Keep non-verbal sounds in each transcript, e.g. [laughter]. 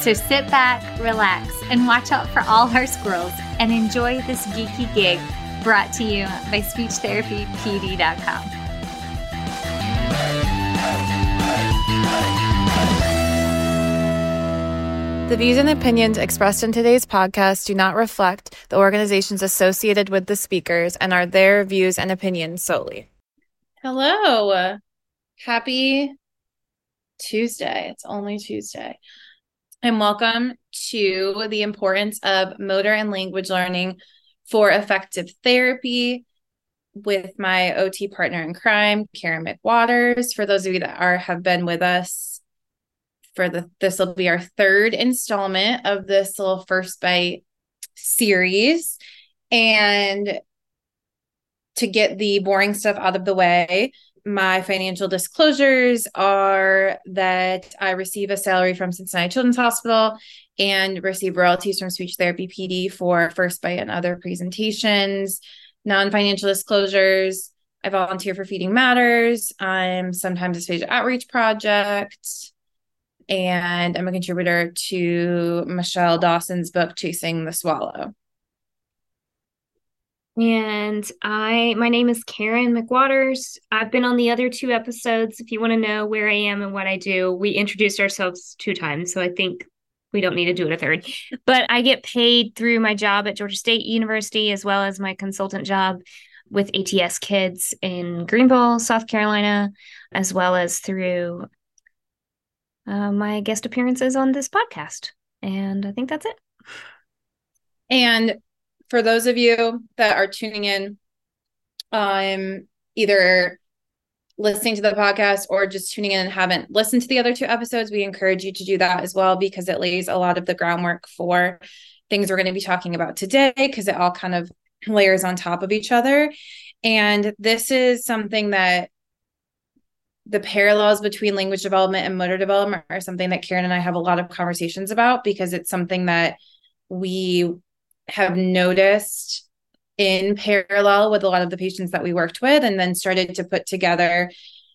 So sit back, relax, and watch out for all our squirrels and enjoy this geeky gig brought to you by SpeechTherapyPD.com. The views and opinions expressed in today's podcast do not reflect the organizations associated with the speakers and are their views and opinions solely. Hello. Happy Tuesday. It's only Tuesday. And welcome to the importance of motor and language learning for effective therapy with my OT partner in crime, Karen McWaters. For those of you that are have been with us for the this will be our third installment of this little first bite series. And to get the boring stuff out of the way, my financial disclosures are that I receive a salary from Cincinnati Children's Hospital and receive royalties from Speech Therapy PD for First Bite and other presentations. Non financial disclosures I volunteer for Feeding Matters. I'm sometimes a Dysphagia Outreach Project. And I'm a contributor to Michelle Dawson's book, Chasing the Swallow. And I, my name is Karen McWaters. I've been on the other two episodes. If you want to know where I am and what I do, we introduced ourselves two times. So I think we don't need to do it a third. But I get paid through my job at Georgia State University as well as my consultant job with ATS Kids in Greenville, South Carolina, as well as through uh, my guest appearances on this podcast. And I think that's it. And for those of you that are tuning in, um, either listening to the podcast or just tuning in and haven't listened to the other two episodes, we encourage you to do that as well because it lays a lot of the groundwork for things we're going to be talking about today because it all kind of layers on top of each other. And this is something that the parallels between language development and motor development are something that Karen and I have a lot of conversations about because it's something that we have noticed in parallel with a lot of the patients that we worked with and then started to put together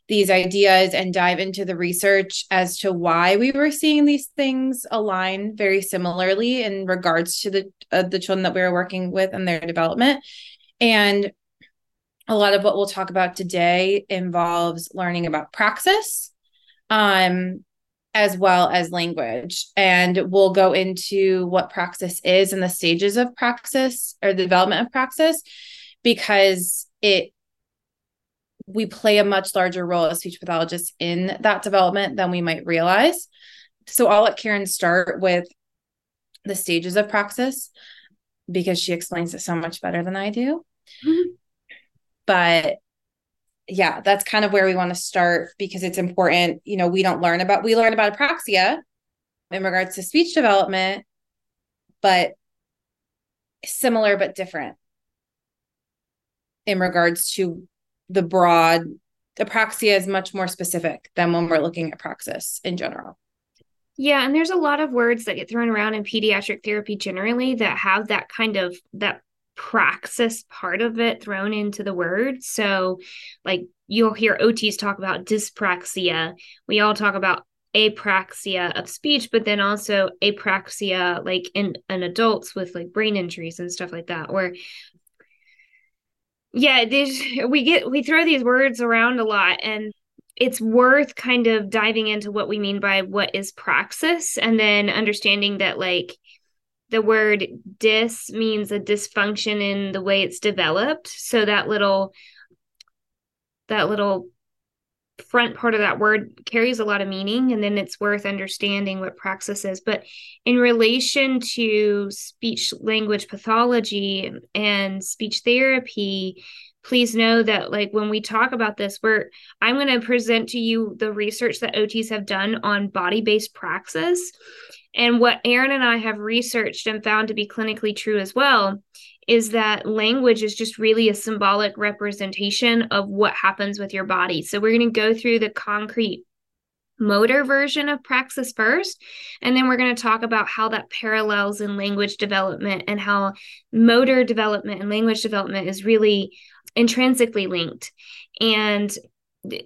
these ideas and dive into the research as to why we were seeing these things align very similarly in regards to the uh, the children that we were working with and their development. And a lot of what we'll talk about today involves learning about praxis um, as well as language. And we'll go into what praxis is and the stages of praxis or the development of praxis because it we play a much larger role as speech pathologists in that development than we might realize. So I'll let Karen start with the stages of praxis because she explains it so much better than I do. Mm-hmm. But yeah, that's kind of where we want to start because it's important. You know, we don't learn about, we learn about apraxia in regards to speech development, but similar but different in regards to the broad apraxia is much more specific than when we're looking at praxis in general. Yeah, and there's a lot of words that get thrown around in pediatric therapy generally that have that kind of that praxis part of it thrown into the word. So, like you'll hear OTs talk about dyspraxia. We all talk about apraxia of speech, but then also apraxia like in, in adults with like brain injuries and stuff like that. Or yeah, these, we get we throw these words around a lot and it's worth kind of diving into what we mean by what is praxis and then understanding that like the word dis means a dysfunction in the way it's developed. So that little that little front part of that word carries a lot of meaning and then it's worth understanding what praxis is. But in relation to speech language pathology and speech therapy please know that like when we talk about this we're i'm going to present to you the research that ots have done on body based praxis and what Erin and i have researched and found to be clinically true as well is that language is just really a symbolic representation of what happens with your body. So we're going to go through the concrete motor version of praxis first and then we're going to talk about how that parallels in language development and how motor development and language development is really intrinsically linked. And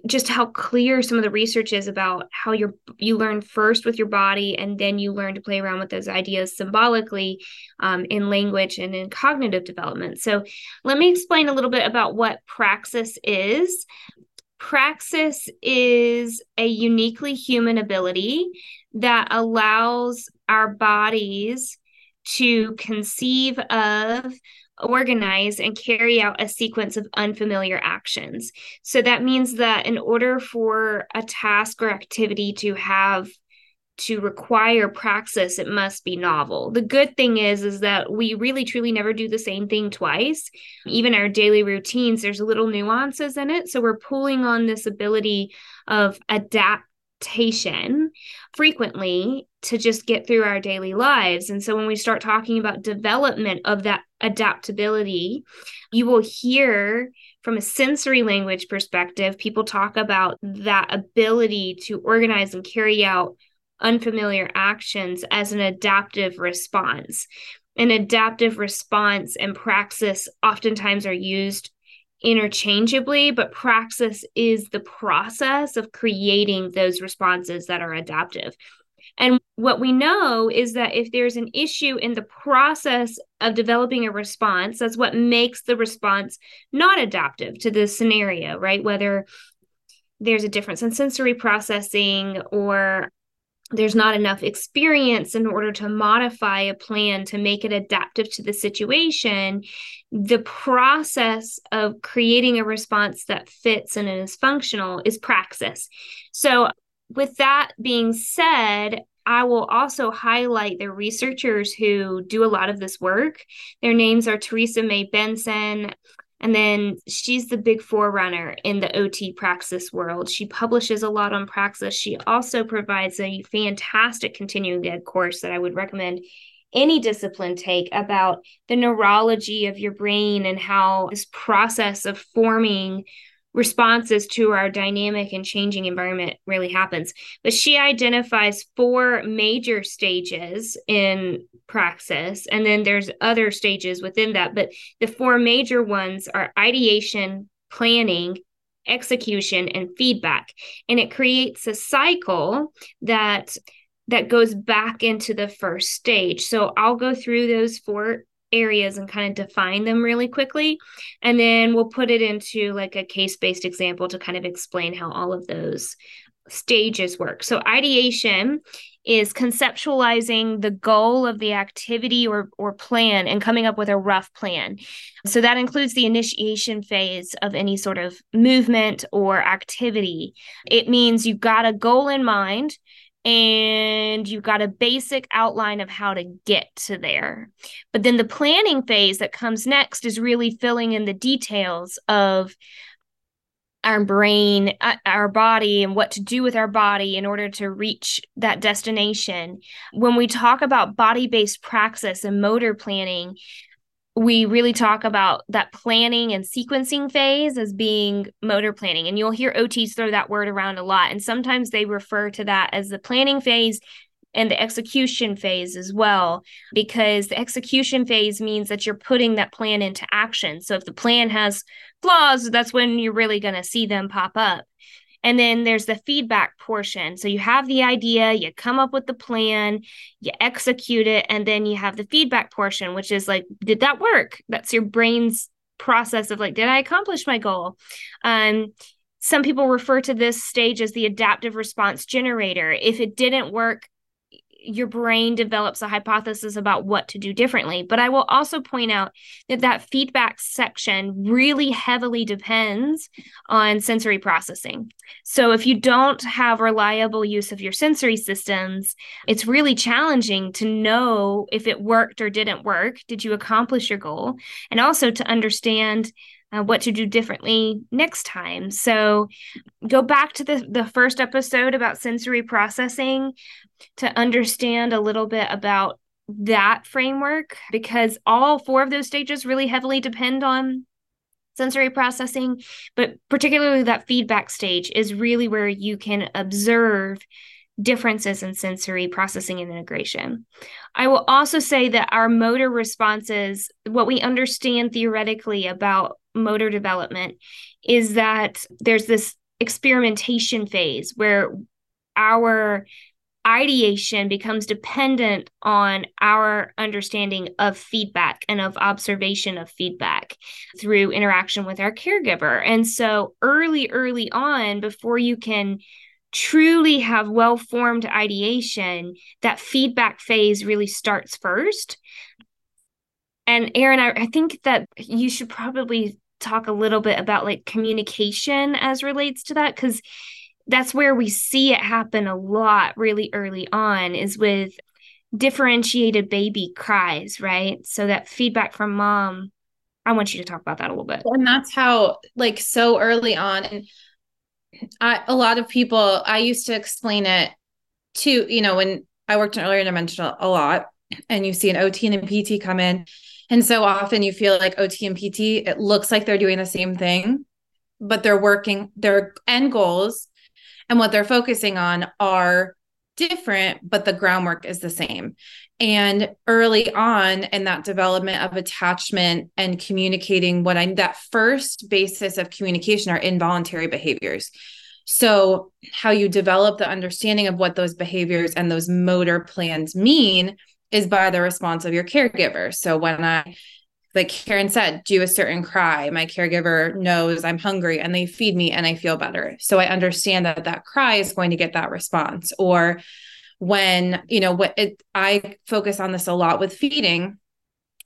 just how clear some of the research is about how you you learn first with your body and then you learn to play around with those ideas symbolically um, in language and in cognitive development. So let me explain a little bit about what praxis is. Praxis is a uniquely human ability that allows our bodies to conceive of organize and carry out a sequence of unfamiliar actions. So that means that in order for a task or activity to have to require praxis it must be novel. The good thing is is that we really truly never do the same thing twice. Even our daily routines there's a little nuances in it. So we're pulling on this ability of frequently to just get through our daily lives. And so when we start talking about development of that adaptability, you will hear from a sensory language perspective, people talk about that ability to organize and carry out unfamiliar actions as an adaptive response. An adaptive response and praxis oftentimes are used interchangeably, but praxis is the process of creating those responses that are adaptive. And what we know is that if there's an issue in the process of developing a response, that's what makes the response not adaptive to the scenario, right? Whether there's a difference in sensory processing or there's not enough experience in order to modify a plan to make it adaptive to the situation the process of creating a response that fits and is functional is praxis so with that being said, I will also highlight the researchers who do a lot of this work. Their names are Teresa May Benson, and then she's the big forerunner in the OT praxis world. She publishes a lot on praxis. She also provides a fantastic continuing ed course that I would recommend any discipline take about the neurology of your brain and how this process of forming responses to our dynamic and changing environment really happens. But she identifies four major stages in praxis, and then there's other stages within that. But the four major ones are ideation, planning, execution, and feedback. And it creates a cycle that that goes back into the first stage. So I'll go through those four areas and kind of define them really quickly. And then we'll put it into like a case based example to kind of explain how all of those stages work. So, ideation is conceptualizing the goal of the activity or, or plan and coming up with a rough plan. So, that includes the initiation phase of any sort of movement or activity. It means you've got a goal in mind and you've got a basic outline of how to get to there. But then the planning phase that comes next is really filling in the details of our brain, uh, our body, and what to do with our body in order to reach that destination. When we talk about body based praxis and motor planning, we really talk about that planning and sequencing phase as being motor planning. And you'll hear OTs throw that word around a lot. And sometimes they refer to that as the planning phase and the execution phase as well, because the execution phase means that you're putting that plan into action. So if the plan has flaws, that's when you're really going to see them pop up. And then there's the feedback portion. So you have the idea, you come up with the plan, you execute it, and then you have the feedback portion, which is like, did that work? That's your brain's process of like, did I accomplish my goal? Um, some people refer to this stage as the adaptive response generator. If it didn't work, your brain develops a hypothesis about what to do differently. But I will also point out that that feedback section really heavily depends on sensory processing. So if you don't have reliable use of your sensory systems, it's really challenging to know if it worked or didn't work. Did you accomplish your goal? And also to understand uh, what to do differently next time. So go back to the, the first episode about sensory processing to understand a little bit about that framework because all four of those stages really heavily depend on sensory processing, but particularly that feedback stage is really where you can observe differences in sensory processing and integration. I will also say that our motor responses, what we understand theoretically about motor development, is that there's this experimentation phase where our ideation becomes dependent on our understanding of feedback and of observation of feedback through interaction with our caregiver. And so early, early on, before you can truly have well formed ideation, that feedback phase really starts first. And Erin, I, I think that you should probably talk a little bit about like communication as relates to that because that's where we see it happen a lot really early on is with differentiated baby cries, right? So that feedback from mom. I want you to talk about that a little bit. And that's how, like, so early on, and I, a lot of people, I used to explain it to, you know, when I worked in earlier intervention a lot, and you see an OT and a PT come in. And so often you feel like OT and PT, it looks like they're doing the same thing, but they're working their end goals and what they're focusing on are different, but the groundwork is the same. And early on in that development of attachment and communicating what I that first basis of communication are involuntary behaviors. So, how you develop the understanding of what those behaviors and those motor plans mean is by the response of your caregiver. So, when I like Karen said, do a certain cry. My caregiver knows I'm hungry and they feed me and I feel better. So I understand that that cry is going to get that response. Or when, you know, what it, I focus on this a lot with feeding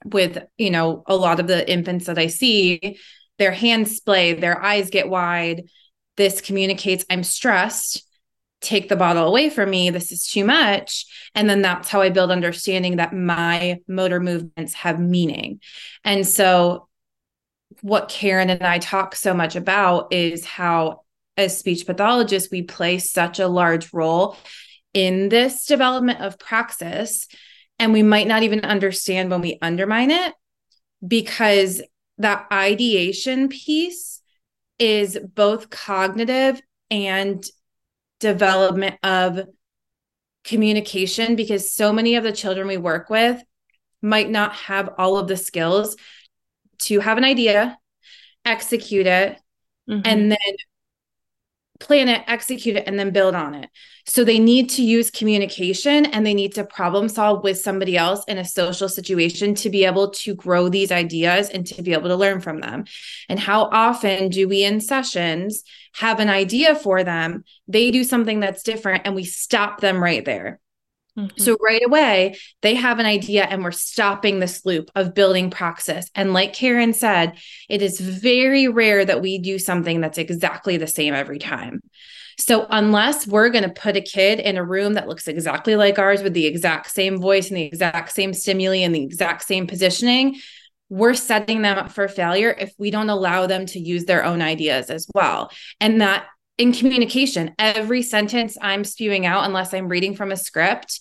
with, you know, a lot of the infants that I see, their hands splay, their eyes get wide. This communicates I'm stressed take the bottle away from me. This is too much. And then that's how I build understanding that my motor movements have meaning. And so, what Karen and I talk so much about is how, as speech pathologists, we play such a large role in this development of praxis. And we might not even understand when we undermine it because that ideation piece is both cognitive and development of communication because so many of the children we work with might not have all of the skills to have an idea, execute it, mm-hmm. and then plan it, execute it, and then build on it. So they need to use communication and they need to problem solve with somebody else in a social situation to be able to grow these ideas and to be able to learn from them. And how often do we in sessions have an idea for them? They do something that's different and we stop them right there. Mm-hmm. So right away, they have an idea and we're stopping this loop of building praxis. And like Karen said, it is very rare that we do something that's exactly the same every time. So unless we're going to put a kid in a room that looks exactly like ours with the exact same voice and the exact same stimuli and the exact same positioning, we're setting them up for failure if we don't allow them to use their own ideas as well. And that in communication, every sentence I'm spewing out, unless I'm reading from a script,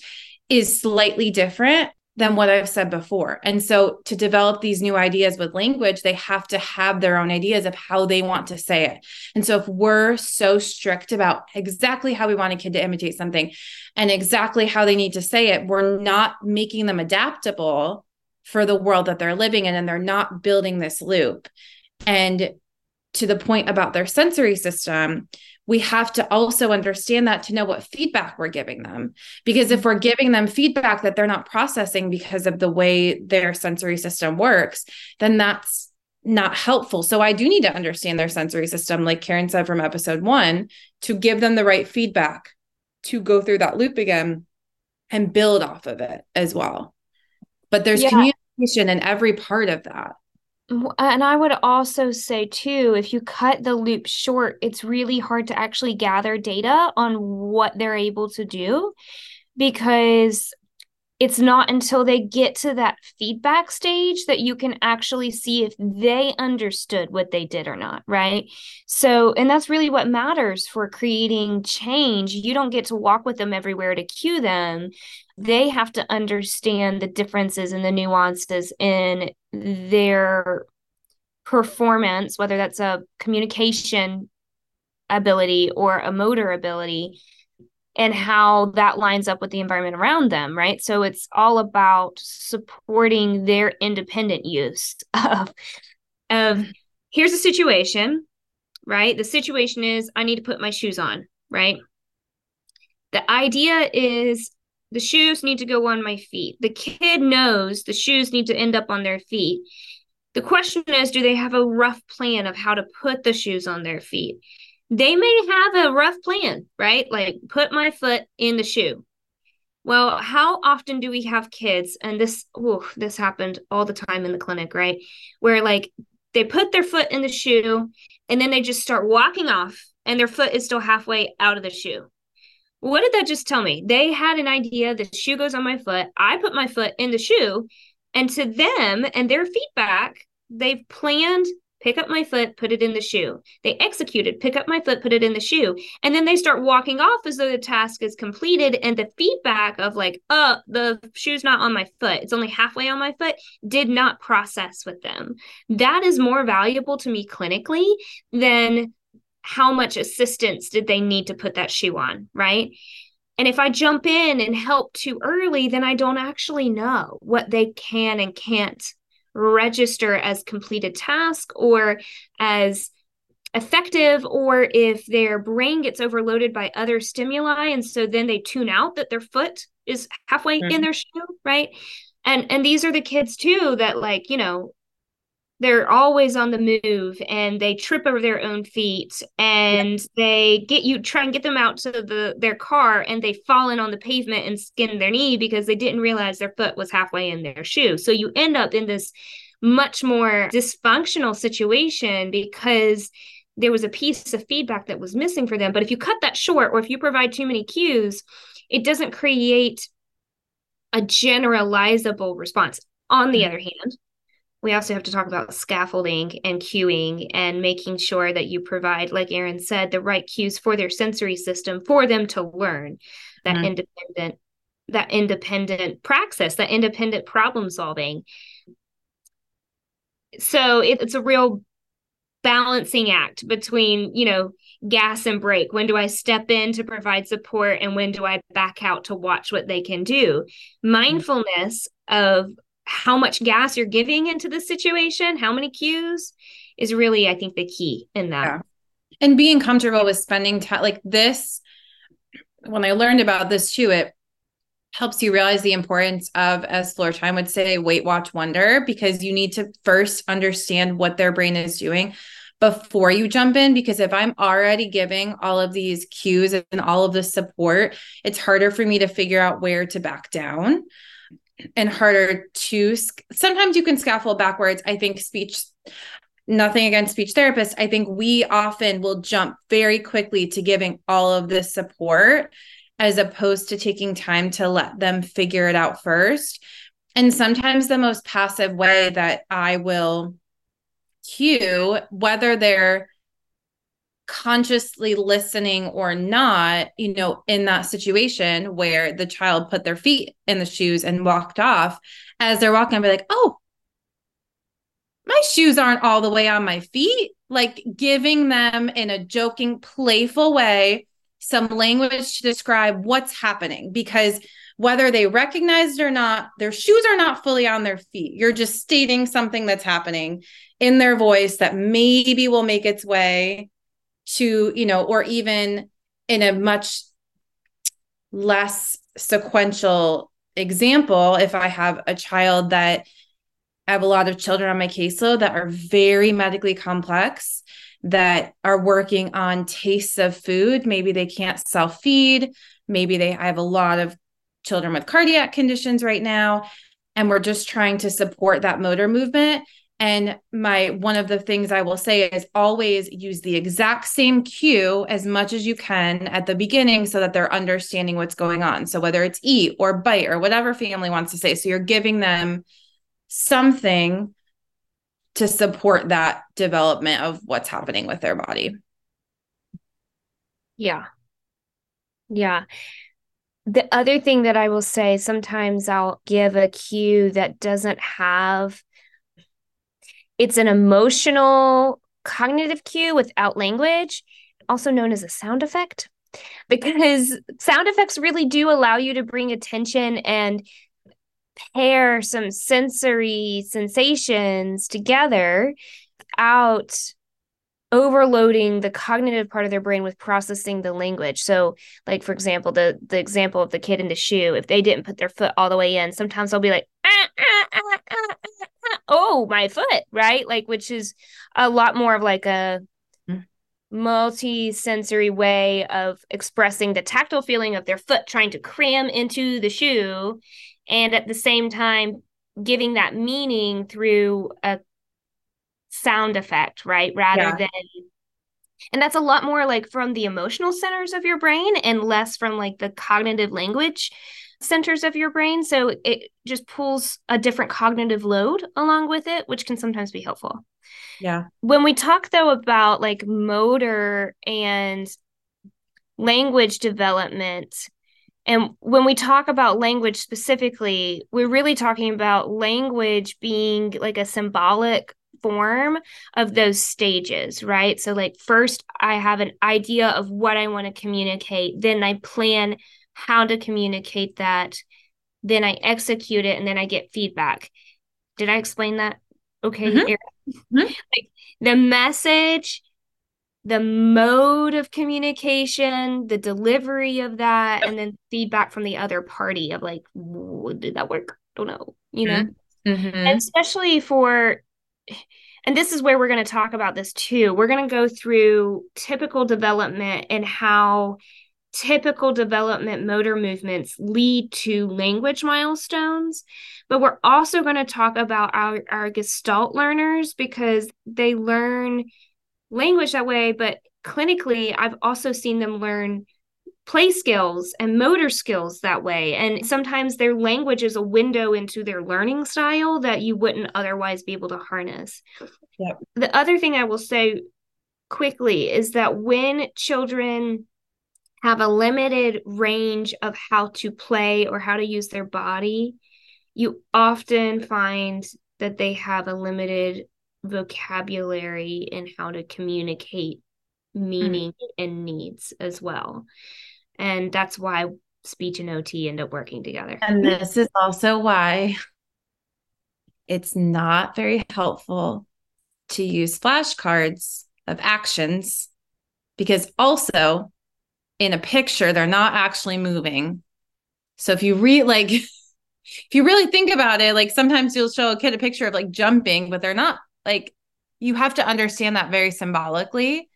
is slightly different than what I've said before. And so to develop these new ideas with language, they have to have their own ideas of how they want to say it. And so if we're so strict about exactly how we want a kid to imitate something and exactly how they need to say it, we're not making them adaptable for the world that they're living in and they're not building this loop. And to the point about their sensory system, we have to also understand that to know what feedback we're giving them. Because if we're giving them feedback that they're not processing because of the way their sensory system works, then that's not helpful. So I do need to understand their sensory system, like Karen said from episode one, to give them the right feedback to go through that loop again and build off of it as well. But there's yeah. communication in every part of that. Uh, and I would also say, too, if you cut the loop short, it's really hard to actually gather data on what they're able to do because it's not until they get to that feedback stage that you can actually see if they understood what they did or not, right? So, and that's really what matters for creating change. You don't get to walk with them everywhere to cue them. They have to understand the differences and the nuances in their performance, whether that's a communication ability or a motor ability and how that lines up with the environment around them, right? So it's all about supporting their independent use [laughs] of, of here's a situation, right? The situation is I need to put my shoes on, right? The idea is the shoes need to go on my feet. The kid knows the shoes need to end up on their feet. The question is do they have a rough plan of how to put the shoes on their feet? They may have a rough plan, right? Like put my foot in the shoe. Well, how often do we have kids and this this happened all the time in the clinic, right? Where like they put their foot in the shoe and then they just start walking off and their foot is still halfway out of the shoe. What did that just tell me? They had an idea the shoe goes on my foot. I put my foot in the shoe and to them and their feedback, they've planned pick up my foot, put it in the shoe. They executed, pick up my foot, put it in the shoe. And then they start walking off as though the task is completed. And the feedback of, like, oh, the shoe's not on my foot, it's only halfway on my foot, did not process with them. That is more valuable to me clinically than how much assistance did they need to put that shoe on, right? And if I jump in and help too early, then I don't actually know what they can and can't register as completed task or as effective or if their brain gets overloaded by other stimuli and so then they tune out that their foot is halfway mm-hmm. in their shoe right and and these are the kids too that like you know they're always on the move and they trip over their own feet and they get you try and get them out to the their car and they fall in on the pavement and skin their knee because they didn't realize their foot was halfway in their shoe. So you end up in this much more dysfunctional situation because there was a piece of feedback that was missing for them. But if you cut that short or if you provide too many cues it doesn't create a generalizable response. On the mm-hmm. other hand we also have to talk about scaffolding and cueing and making sure that you provide, like Erin said, the right cues for their sensory system for them to learn that mm-hmm. independent that independent praxis, that independent problem solving. So it, it's a real balancing act between, you know, gas and brake. When do I step in to provide support and when do I back out to watch what they can do? Mm-hmm. Mindfulness of how much gas you're giving into the situation, how many cues is really, I think, the key in that. Yeah. And being comfortable with spending time like this, when I learned about this too, it helps you realize the importance of, as Floortime would say, wait, watch, wonder, because you need to first understand what their brain is doing before you jump in because if i'm already giving all of these cues and all of the support it's harder for me to figure out where to back down and harder to sometimes you can scaffold backwards. I think speech nothing against speech therapists. I think we often will jump very quickly to giving all of this support as opposed to taking time to let them figure it out first. And sometimes the most passive way that I will cue, whether they're consciously listening or not, you know, in that situation where the child put their feet in the shoes and walked off, as they're walking, I'll be like, oh, my shoes aren't all the way on my feet. Like giving them in a joking, playful way some language to describe what's happening because whether they recognize it or not, their shoes are not fully on their feet. You're just stating something that's happening in their voice that maybe will make its way to, you know, or even in a much less sequential example, if I have a child that I have a lot of children on my caseload that are very medically complex that are working on tastes of food. Maybe they can't self feed. Maybe they I have a lot of children with cardiac conditions right now. And we're just trying to support that motor movement. And my one of the things I will say is always use the exact same cue as much as you can at the beginning so that they're understanding what's going on. So whether it's eat or bite or whatever family wants to say. So you're giving them something to support that development of what's happening with their body. Yeah. Yeah. The other thing that I will say, sometimes I'll give a cue that doesn't have it's an emotional cognitive cue without language, also known as a sound effect, [laughs] because sound effects really do allow you to bring attention and pair some sensory sensations together without overloading the cognitive part of their brain with processing the language. So, like for example, the the example of the kid in the shoe, if they didn't put their foot all the way in, sometimes they'll be like, ah, ah, ah, "Oh, my foot," right? Like, which is a lot more of like a mm. multi-sensory way of expressing the tactile feeling of their foot trying to cram into the shoe and at the same time giving that meaning through a sound effect, right? Rather yeah. than and that's a lot more like from the emotional centers of your brain and less from like the cognitive language centers of your brain. So it just pulls a different cognitive load along with it, which can sometimes be helpful. Yeah. When we talk though about like motor and language development, and when we talk about language specifically, we're really talking about language being like a symbolic form of those stages, right? So, like, first, I have an idea of what I want to communicate, then I plan how to communicate that, then I execute it, and then I get feedback. Did I explain that? Okay. Mm-hmm. Mm-hmm. Like, the message the mode of communication, the delivery of that, and then feedback from the other party of like, did that work? Don't know, you know? Mm-hmm. And especially for, and this is where we're going to talk about this too. We're going to go through typical development and how typical development motor movements lead to language milestones. But we're also going to talk about our, our Gestalt learners because they learn language that way, but clinically, I've also seen them learn play skills and motor skills that way. And sometimes their language is a window into their learning style that you wouldn't otherwise be able to harness. Yep. The other thing I will say quickly is that when children have a limited range of how to play or how to use their body, you often find that they have a limited vocabulary and how to communicate meaning mm. and needs as well. And that's why speech and OT end up working together. And this is also why it's not very helpful to use flashcards of actions because also in a picture they're not actually moving. So if you read like [laughs] if you really think about it, like sometimes you'll show a kid a picture of like jumping, but they're not like you have to understand that very symbolically.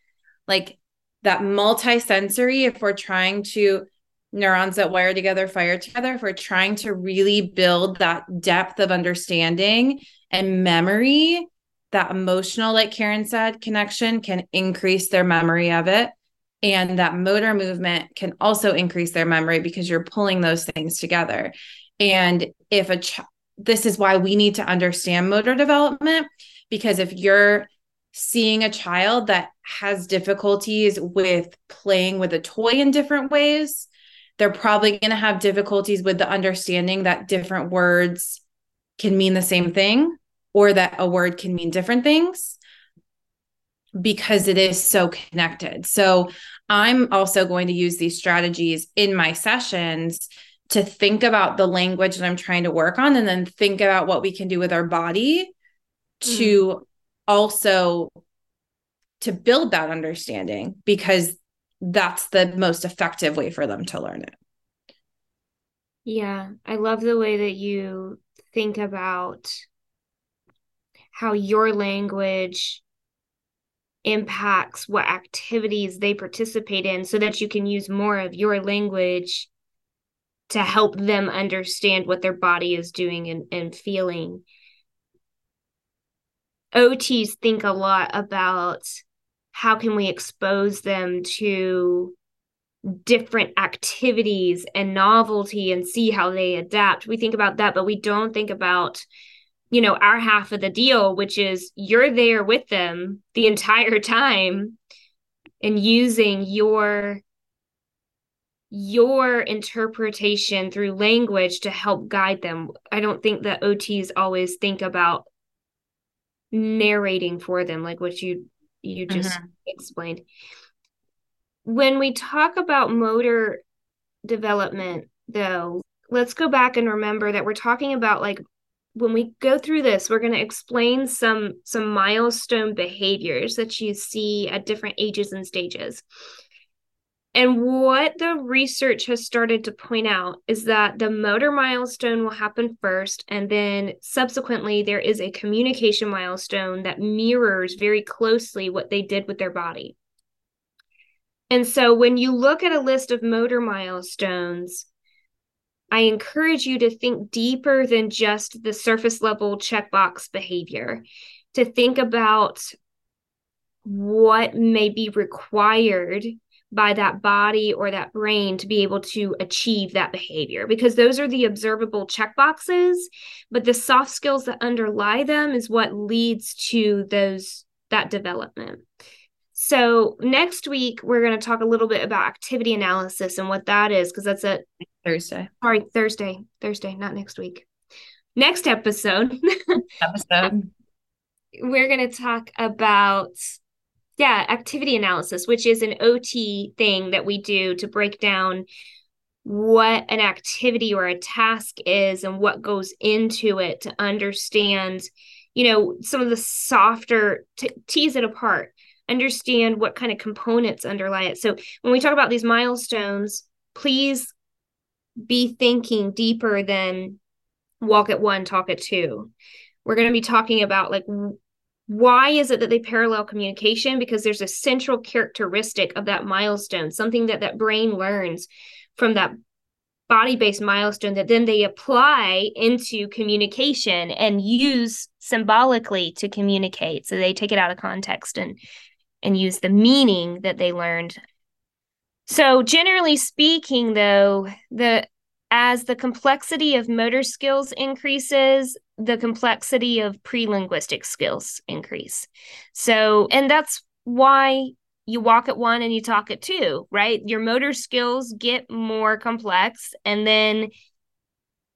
Like that multi-sensory, if we're trying to neurons that wire together fire together, if we're trying to really build that depth of understanding and memory, that emotional, like Karen said, connection can increase their memory of it. And that motor movement can also increase their memory because you're pulling those things together. And if a ch- this is why we need to understand motor development because if you're seeing a child that has difficulties with playing with a toy in different ways, they're probably going to have difficulties with the understanding that different words can mean the same thing or that a word can mean different things because it is so connected. So I'm also going to use these strategies in my sessions to think about the language that I'm trying to work on and then think about what we can do with our body to mm. also to build that understanding because that's the most effective way for them to learn it. Yeah, I love the way that you think about how your language impacts what activities they participate in so that you can use more of your language to help them understand what their body is doing and, and feeling. OTs think a lot about how can we expose them to different activities and novelty and see how they adapt. We think about that, but we don't think about you know our half of the deal which is you're there with them the entire [laughs] time and using your your interpretation through language to help guide them i don't think that ots always think about narrating for them like what you you just mm-hmm. explained when we talk about motor development though let's go back and remember that we're talking about like when we go through this we're going to explain some some milestone behaviors that you see at different ages and stages. And what the research has started to point out is that the motor milestone will happen first and then subsequently there is a communication milestone that mirrors very closely what they did with their body. And so when you look at a list of motor milestones I encourage you to think deeper than just the surface level checkbox behavior, to think about what may be required by that body or that brain to be able to achieve that behavior because those are the observable checkboxes but the soft skills that underlie them is what leads to those that development so next week we're going to talk a little bit about activity analysis and what that is because that's a Thursday. Sorry, Thursday. Thursday, not next week. Next episode. [laughs] episode. We're going to talk about yeah, activity analysis, which is an OT thing that we do to break down what an activity or a task is and what goes into it to understand, you know, some of the softer, t- tease it apart, understand what kind of components underlie it. So when we talk about these milestones, please be thinking deeper than walk at one, talk at two. We're going to be talking about like why is it that they parallel communication because there's a central characteristic of that milestone something that that brain learns from that body-based milestone that then they apply into communication and use symbolically to communicate so they take it out of context and and use the meaning that they learned so generally speaking though, the as the complexity of motor skills increases, the complexity of pre-linguistic skills increase. So and that's why you walk at one and you talk at two, right? Your motor skills get more complex and then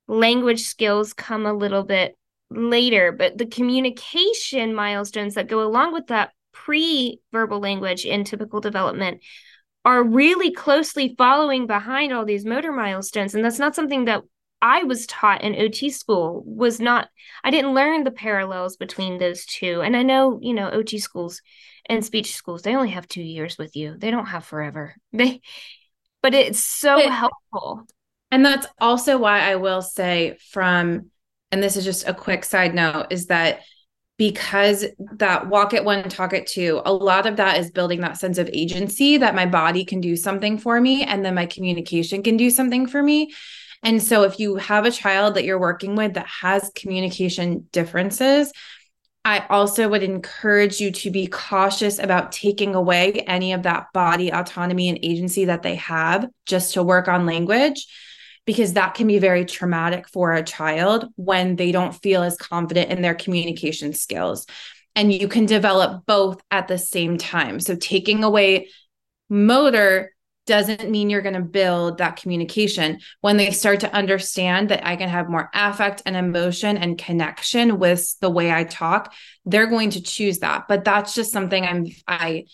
language skills come a little bit later, but the communication milestones that go along with that pre-verbal language in typical development are really closely following behind all these motor milestones. And that's not something that I was taught in OT school was not I didn't learn the parallels between those two. And I know you know OT schools and speech schools they only have 2 years with you. They don't have forever. [laughs] They but it's so it, helpful. And that's also why I will say from and this is just a quick side note is that because that walk at one, talk at two, a lot of that is building that sense of agency that my body can do something for me and then my communication can do something for me. And so if you have a child that you're working with that has communication differences, I also would encourage you to be cautious about taking away any of that body autonomy and agency that they have just to work on language because that can be very traumatic for a child when they don't feel as confident in their communication skills. And you can develop both at the same time. So taking away motor doesn't mean you're going to build that communication. When they start to understand that I can have more affect and emotion and connection with the way I talk, they're going to choose that. But that's just something I'm I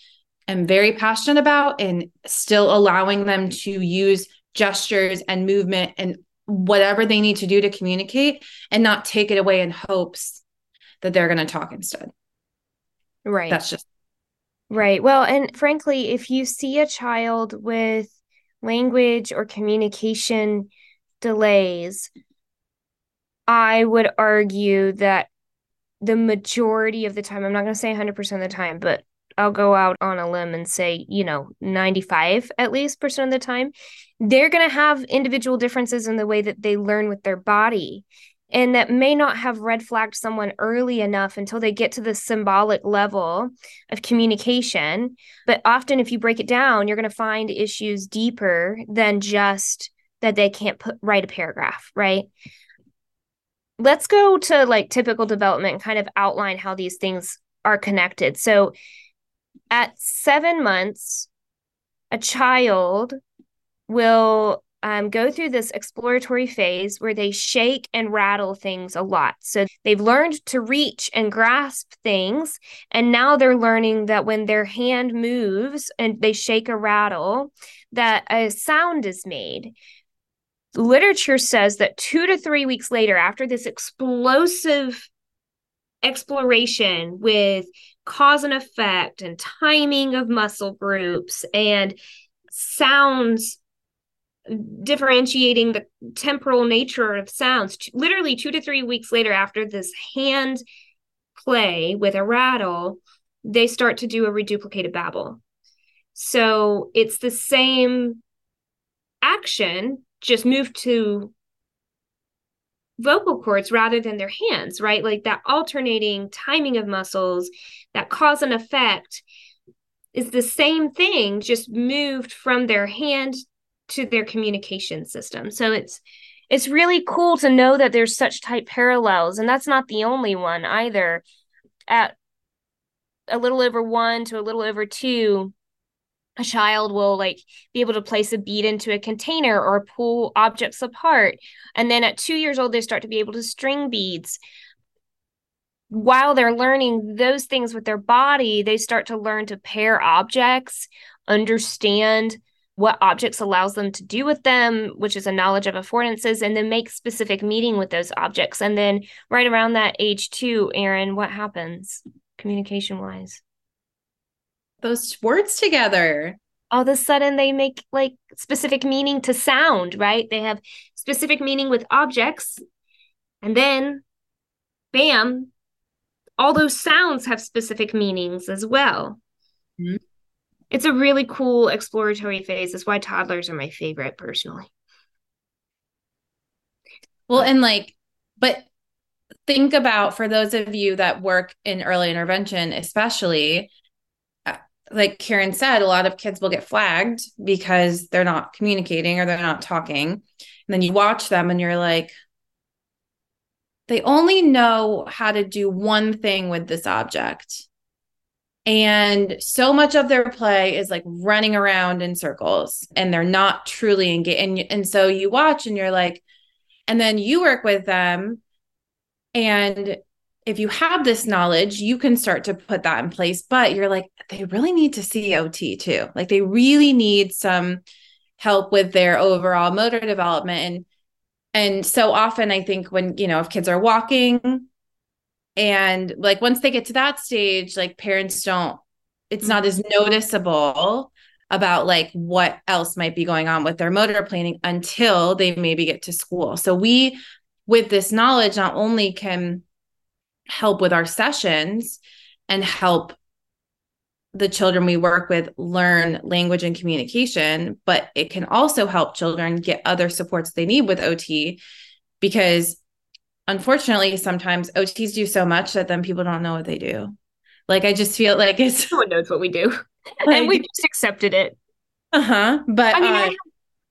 am very passionate about and still allowing them to use gestures and movement and whatever they need to do to communicate and not take it away in hopes that they're going to talk instead. Right. That's just Right. Well, and frankly, if you see a child with language or communication delays, I would argue that the majority of the time, I'm not going to say 100% of the time, but I'll go out on a limb and say, you know, 95 at least percent of the time, they're going to have individual differences in the way that they learn with their body and that may not have red flagged someone early enough until they get to the symbolic level of communication. But often, if you break it down, you're going to find issues deeper than just that they can't put write a paragraph, right? Let's go to like typical development and kind of outline how these things are connected. So, at seven months, a child will um, go through this exploratory phase where they shake and rattle things a lot. So they've learned to reach and grasp things. And now they're learning that when their hand moves and they shake a rattle, that a sound is made. Literature says that two to three weeks later, after this explosive exploration with cause and effect and timing of muscle groups and sounds differentiating the temporal nature of sounds. Literally two to three weeks later after this hand play with a rattle they start to do a reduplicated babble. So it's the same action just moved to vocal cords rather than their hands right like that alternating timing of muscles that cause and effect is the same thing just moved from their hand to their communication system. So it's it's really cool to know that there's such tight parallels and that's not the only one either. At a little over 1 to a little over 2 a child will like be able to place a bead into a container or pull objects apart and then at 2 years old they start to be able to string beads while they're learning those things with their body they start to learn to pair objects understand what objects allows them to do with them, which is a knowledge of affordances, and then make specific meaning with those objects. And then right around that age too, Erin, what happens communication wise? Those words together. All of a sudden they make like specific meaning to sound, right? They have specific meaning with objects. And then bam, all those sounds have specific meanings as well. Mm-hmm it's a really cool exploratory phase. That's why toddlers are my favorite personally. Well, and like, but think about for those of you that work in early intervention, especially, like Karen said, a lot of kids will get flagged because they're not communicating or they're not talking. And then you watch them and you're like, they only know how to do one thing with this object and so much of their play is like running around in circles and they're not truly engaged and, and so you watch and you're like and then you work with them and if you have this knowledge you can start to put that in place but you're like they really need to see ot too. Like they really need some help with their overall motor development. And and so often i think when you know if kids are walking and like once they get to that stage like parents don't it's not as noticeable about like what else might be going on with their motor planning until they maybe get to school. So we with this knowledge not only can help with our sessions and help the children we work with learn language and communication, but it can also help children get other supports they need with OT because unfortunately, sometimes OTs do so much that then people don't know what they do. Like I just feel like it's no one knows what we do, [laughs] like, and we just accepted it. Uh huh. But I mean, uh,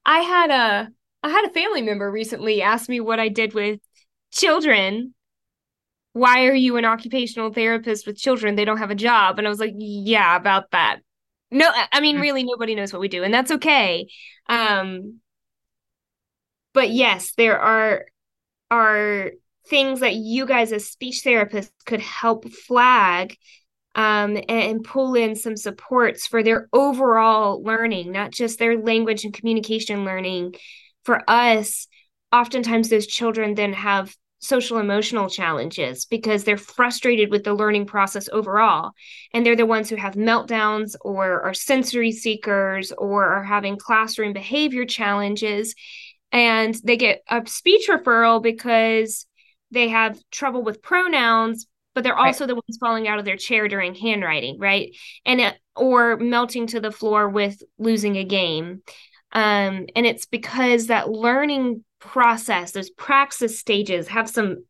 I, I had a I had a family member recently ask me what I did with children. Why are you an occupational therapist with children? They don't have a job. And I was like, yeah, about that. No, I mean, mm. really, nobody knows what we do, and that's okay. Um, but yes, there are are things that you guys as speech therapists could help flag um, and pull in some supports for their overall learning, not just their language and communication learning. For us, oftentimes those children then have social emotional challenges because they're frustrated with the learning process overall. And they're the ones who have meltdowns or are sensory seekers or are having classroom behavior challenges. And they get a speech referral because they have trouble with pronouns, but they're also right. the ones falling out of their chair during handwriting, right? And uh, or melting to the floor with losing a game. Um, and it's because that learning process, those praxis stages have some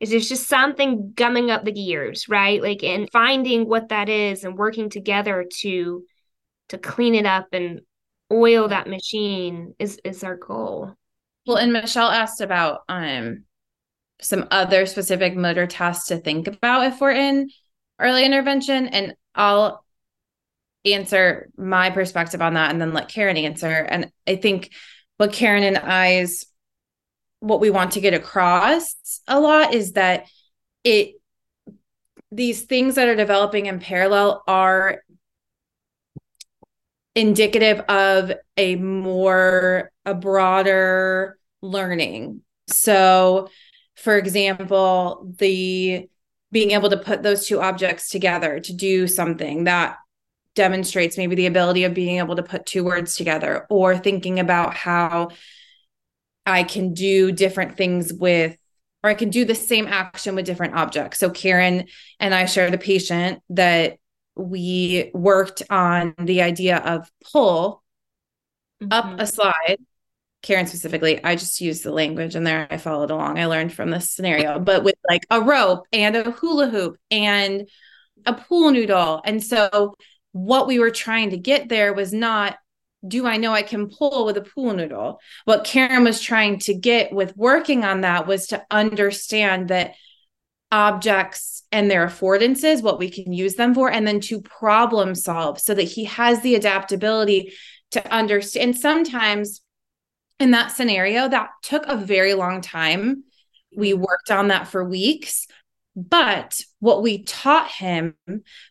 is there's just something gumming up the gears, right? Like and finding what that is and working together to to clean it up and oil that machine is is our goal. Well, and Michelle asked about um some other specific motor tasks to think about if we're in early intervention and I'll answer my perspective on that and then let Karen answer. And I think what Karen and I's what we want to get across a lot is that it these things that are developing in parallel are indicative of a more a broader learning. So for example, the being able to put those two objects together to do something that demonstrates maybe the ability of being able to put two words together or thinking about how I can do different things with or I can do the same action with different objects. So Karen and I shared a patient that we worked on the idea of pull mm-hmm. up a slide Karen specifically, I just used the language and there I followed along. I learned from this scenario, but with like a rope and a hula hoop and a pool noodle. And so what we were trying to get there was not do I know I can pull with a pool noodle? What Karen was trying to get with working on that was to understand that objects and their affordances, what we can use them for, and then to problem solve so that he has the adaptability to understand. And sometimes in that scenario, that took a very long time. We worked on that for weeks. But what we taught him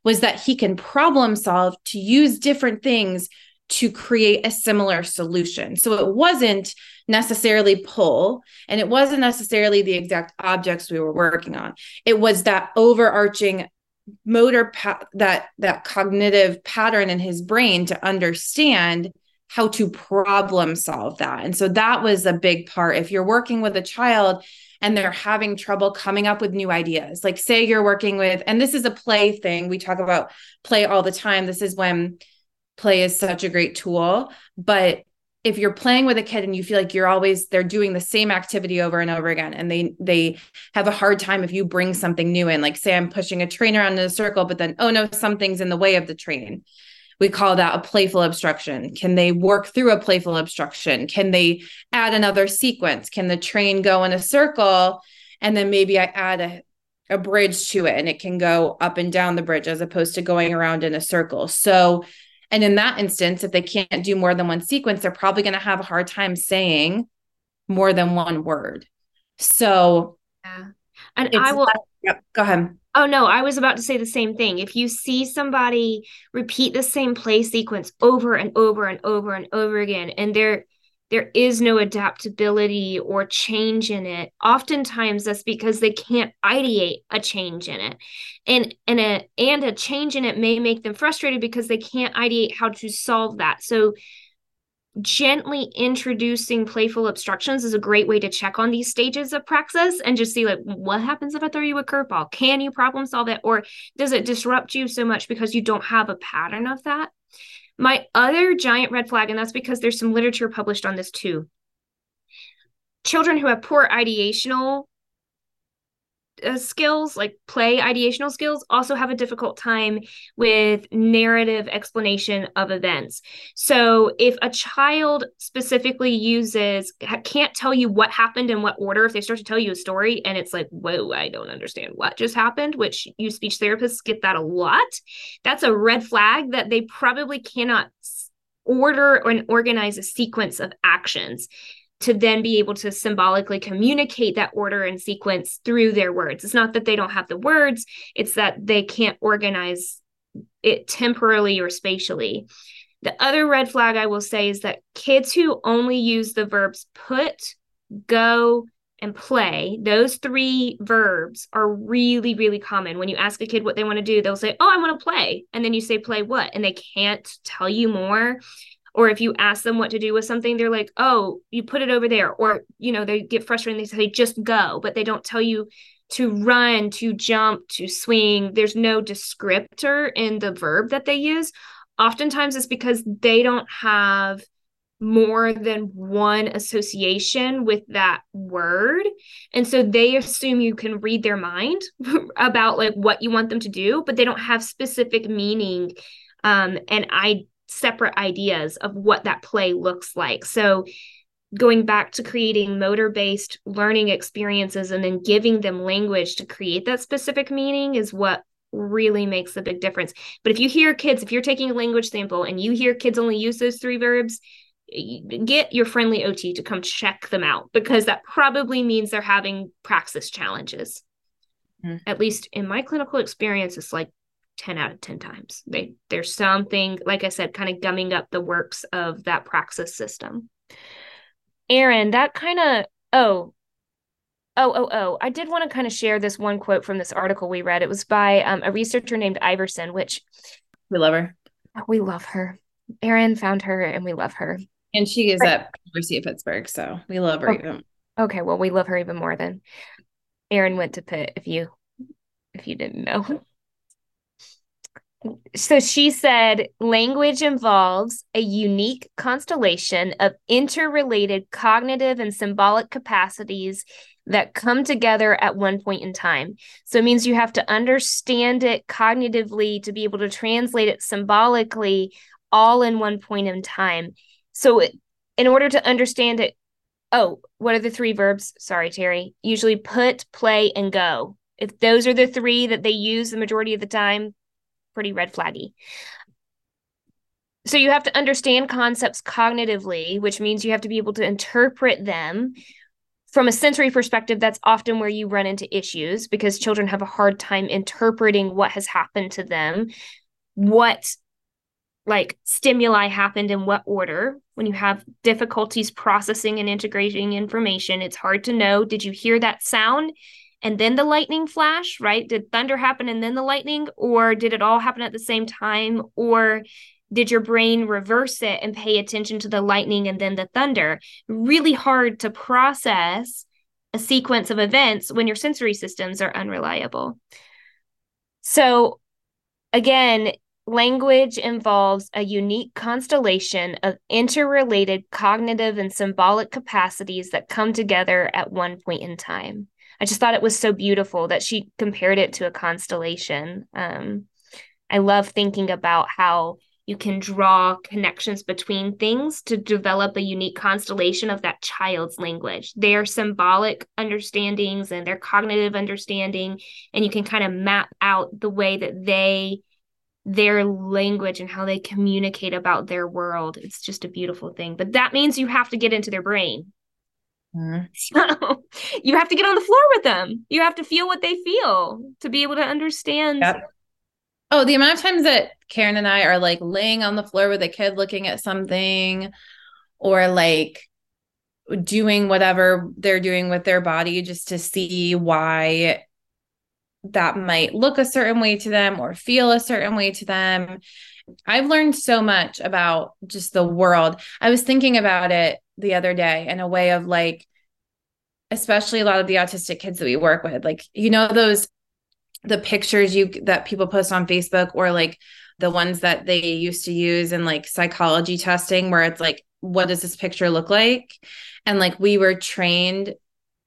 was that he can problem solve to use different things to create a similar solution. So it wasn't necessarily pull and it wasn't necessarily the exact objects we were working on. It was that overarching motor pa- that that cognitive pattern in his brain to understand how to problem solve that. And so that was a big part. If you're working with a child and they're having trouble coming up with new ideas, like say you're working with, and this is a play thing, we talk about play all the time. This is when play is such a great tool. But if you're playing with a kid and you feel like you're always they're doing the same activity over and over again and they they have a hard time if you bring something new in like say i'm pushing a train around in a circle but then oh no something's in the way of the train we call that a playful obstruction. Can they work through a playful obstruction? Can they add another sequence? Can the train go in a circle and then maybe I add a, a bridge to it and it can go up and down the bridge as opposed to going around in a circle? So, and in that instance, if they can't do more than one sequence, they're probably going to have a hard time saying more than one word. So, yeah. And I will. Yep, go ahead. Oh no, I was about to say the same thing. If you see somebody repeat the same play sequence over and over and over and over again and there there is no adaptability or change in it, oftentimes that's because they can't ideate a change in it. And and a and a change in it may make them frustrated because they can't ideate how to solve that. So gently introducing playful obstructions is a great way to check on these stages of praxis and just see like what happens if I throw you a curveball? Can you problem solve it or does it disrupt you so much because you don't have a pattern of that? My other giant red flag, and that's because there's some literature published on this too. Children who have poor ideational uh, skills like play ideational skills also have a difficult time with narrative explanation of events. So if a child specifically uses can't tell you what happened in what order if they start to tell you a story and it's like whoa i don't understand what just happened which you speech therapists get that a lot that's a red flag that they probably cannot order and organize a sequence of actions to then be able to symbolically communicate that order and sequence through their words. It's not that they don't have the words, it's that they can't organize it temporally or spatially. The other red flag I will say is that kids who only use the verbs put, go, and play, those three verbs are really, really common. When you ask a kid what they want to do, they'll say, Oh, I want to play. And then you say, Play what? And they can't tell you more or if you ask them what to do with something they're like oh you put it over there. Or you know they get frustrated and they say just go but they don't tell you to run to jump to swing. There's no descriptor in the verb that they use. Oftentimes it's because they don't have more than one association with that word. And so they assume you can read their mind [laughs] about like what you want them to do but they don't have specific meaning um, and i separate ideas of what that play looks like. So, going back to creating motor based learning experiences and then giving them language to create that specific meaning is what really makes a big difference. But if you hear kids, if you're taking a language sample and you hear kids only use those three verbs, get your friendly OT to come check them out because that probably means they're having praxis challenges. Mm-hmm. At least in my clinical experience, it's like 10 out of 10 times. They there's something, like I said, kind of gumming up the works of that praxis system. Erin, that kind of oh, oh, oh, oh. I did want to kind of share this one quote from this article we read. It was by um, a researcher named Iverson, which we love her. We love her. Erin found her and we love her. And she is but, at University of Pittsburgh, so we love her okay. even. Okay, well, we love her even more than Erin went to Pitt, if you if you didn't know so she said language involves a unique constellation of interrelated cognitive and symbolic capacities that come together at one point in time. So it means you have to understand it cognitively to be able to translate it symbolically all in one point in time. So in order to understand it, oh, what are the three verbs? Sorry, Terry. Usually put, play, and go. If those are the three that they use the majority of the time, pretty red flaggy. So you have to understand concepts cognitively, which means you have to be able to interpret them from a sensory perspective. That's often where you run into issues because children have a hard time interpreting what has happened to them, what like stimuli happened in what order. When you have difficulties processing and integrating information, it's hard to know did you hear that sound? And then the lightning flash, right? Did thunder happen and then the lightning, or did it all happen at the same time? Or did your brain reverse it and pay attention to the lightning and then the thunder? Really hard to process a sequence of events when your sensory systems are unreliable. So, again, language involves a unique constellation of interrelated cognitive and symbolic capacities that come together at one point in time. I just thought it was so beautiful that she compared it to a constellation. Um, I love thinking about how you can draw connections between things to develop a unique constellation of that child's language, their symbolic understandings and their cognitive understanding. And you can kind of map out the way that they, their language and how they communicate about their world. It's just a beautiful thing. But that means you have to get into their brain. Mm-hmm. [laughs] So you have to get on the floor with them. You have to feel what they feel to be able to understand. Yep. Oh, the amount of times that Karen and I are like laying on the floor with a kid looking at something or like doing whatever they're doing with their body just to see why that might look a certain way to them or feel a certain way to them. I've learned so much about just the world. I was thinking about it the other day in a way of like, especially a lot of the autistic kids that we work with, like, you know, those the pictures you that people post on Facebook or like the ones that they used to use in like psychology testing where it's like what does this picture look like? And like we were trained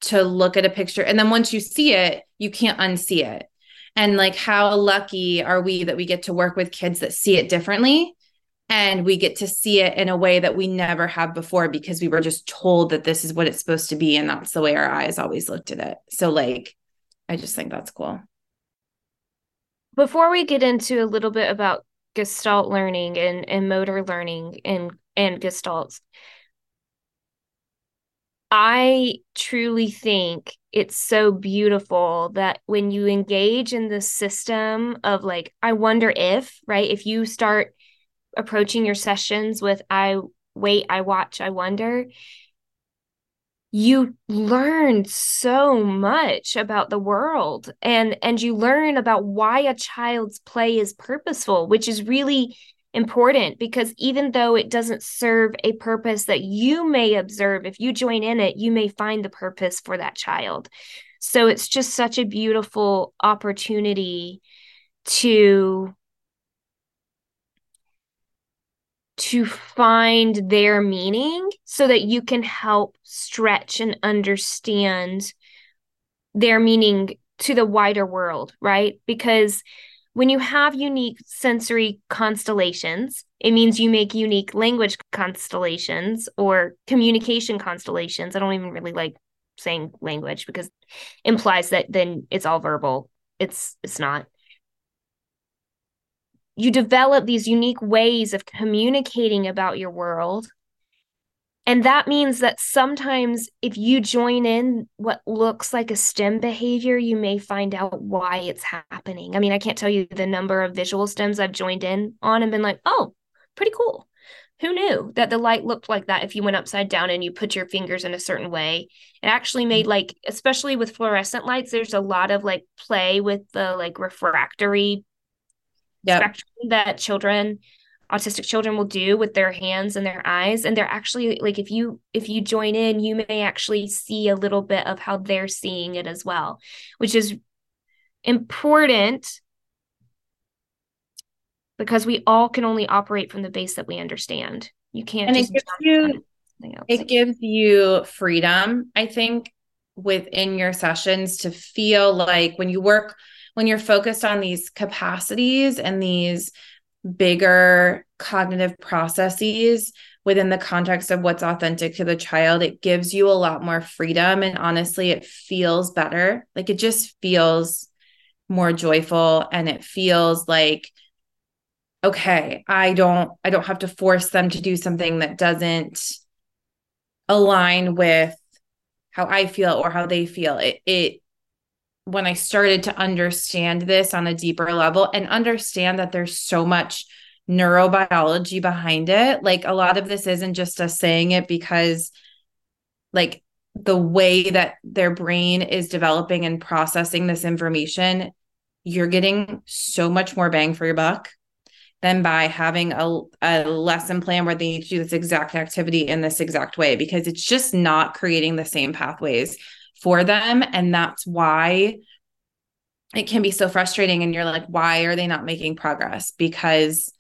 to look at a picture. And then once you see it you can't unsee it and like how lucky are we that we get to work with kids that see it differently? And we get to see it in a way that we never have before because we were just told that this is what it's supposed to be and that's the way our eyes always looked at it. So like i just think that's cool. Before we get into a little bit about gestalt learning and, and motor learning and and gestalts i truly think it's so beautiful that when you engage in the system of like i wonder if right if you start approaching your sessions with i wait i watch i wonder you learn so much about the world and and you learn about why a child's play is purposeful which is really important because even though it doesn't serve a purpose that you may observe if you join in it you may find the purpose for that child so it's just such a beautiful opportunity to to find their meaning so that you can help stretch and understand their meaning to the wider world, right? Because when you have unique sensory constellations, it means you make unique language constellations or communication constellations. I don't even really like saying language because implies that then it's all verbal. It's it's not you develop these unique ways of communicating about your world. And that means that sometimes if you join in what looks like a stim behavior, you may find out why it's happening. I mean, I can't tell you the number of visual stims I've joined in on and been like, oh, pretty cool. Who knew that the light looked like that if you went upside down and you put your fingers in a certain way? It actually made like, especially with fluorescent lights, there's a lot of like play with the like refractory yep. spectrum that children autistic children will do with their hands and their eyes. And they're actually like if you if you join in you may actually see a little bit of how they're seeing it as well which is important because we all can only operate from the base that we understand. You can't and it gives you it gives you freedom i think within your sessions to feel like when you work when you're focused on these capacities and these bigger cognitive processes within the context of what's authentic to the child, it gives you a lot more freedom. And honestly, it feels better. Like it just feels more joyful and it feels like, okay, I don't, I don't have to force them to do something that doesn't align with how I feel or how they feel. It, it, when I started to understand this on a deeper level and understand that there's so much neurobiology behind it. Like a lot of this isn't just us saying it because, like, the way that their brain is developing and processing this information, you're getting so much more bang for your buck than by having a, a lesson plan where they need to do this exact activity in this exact way because it's just not creating the same pathways for them. And that's why it can be so frustrating. And you're like, why are they not making progress? Because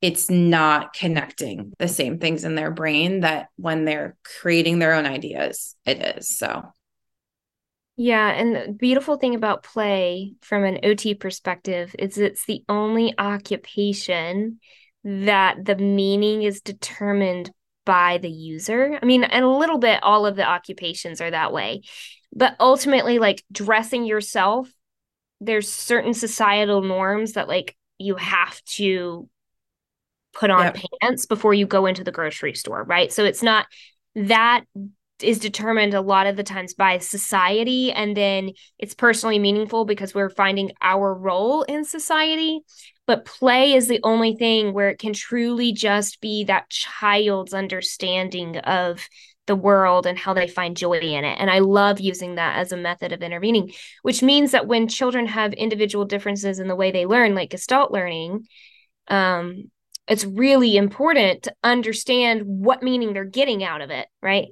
it's not connecting the same things in their brain that when they're creating their own ideas, it is. So, yeah. And the beautiful thing about play from an OT perspective is it's the only occupation that the meaning is determined by the user. I mean, and a little bit all of the occupations are that way. But ultimately, like dressing yourself, there's certain societal norms that like you have to put on yep. pants before you go into the grocery store, right? So it's not that is determined a lot of the times by society and then it's personally meaningful because we're finding our role in society but play is the only thing where it can truly just be that child's understanding of the world and how they find joy in it. And I love using that as a method of intervening, which means that when children have individual differences in the way they learn, like Gestalt learning, um, it's really important to understand what meaning they're getting out of it, right?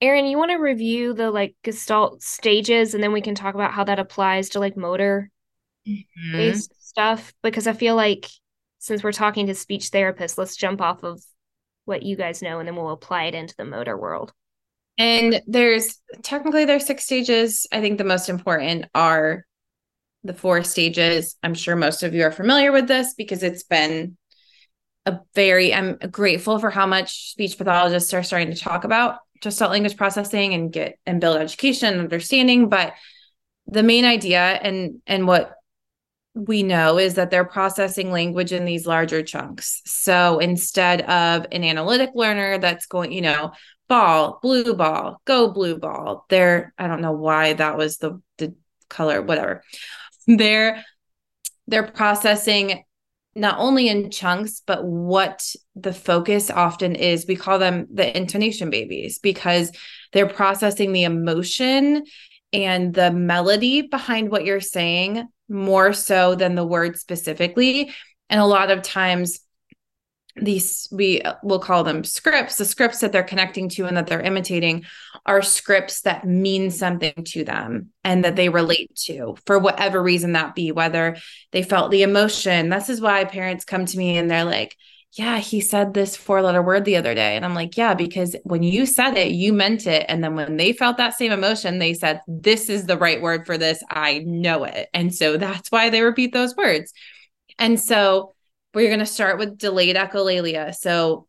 Erin, you want to review the like Gestalt stages and then we can talk about how that applies to like motor mm-hmm. based stuff because I feel like since we're talking to speech therapists, let's jump off of what you guys know and then we'll apply it into the motor world. And there's technically there's six stages. I think the most important are the four stages. I'm sure most of you are familiar with this because it's been a very I'm grateful for how much speech pathologists are starting to talk about gestalt language processing and get and build education and understanding. But the main idea and and what we know is that they're processing language in these larger chunks. So instead of an analytic learner that's going, you know, ball, blue ball, go blue ball, they're, I don't know why that was the the color, whatever. [laughs] They're they're processing not only in chunks, but what the focus often is. We call them the intonation babies because they're processing the emotion and the melody behind what you're saying more so than the word specifically. And a lot of times, these we uh, will call them scripts the scripts that they're connecting to and that they're imitating are scripts that mean something to them and that they relate to for whatever reason that be whether they felt the emotion this is why parents come to me and they're like yeah he said this four letter word the other day and i'm like yeah because when you said it you meant it. And then when they felt that same emotion they said this is the right word for this. I know it. And so that's why they repeat those words. And so we're going to start with delayed echolalia. So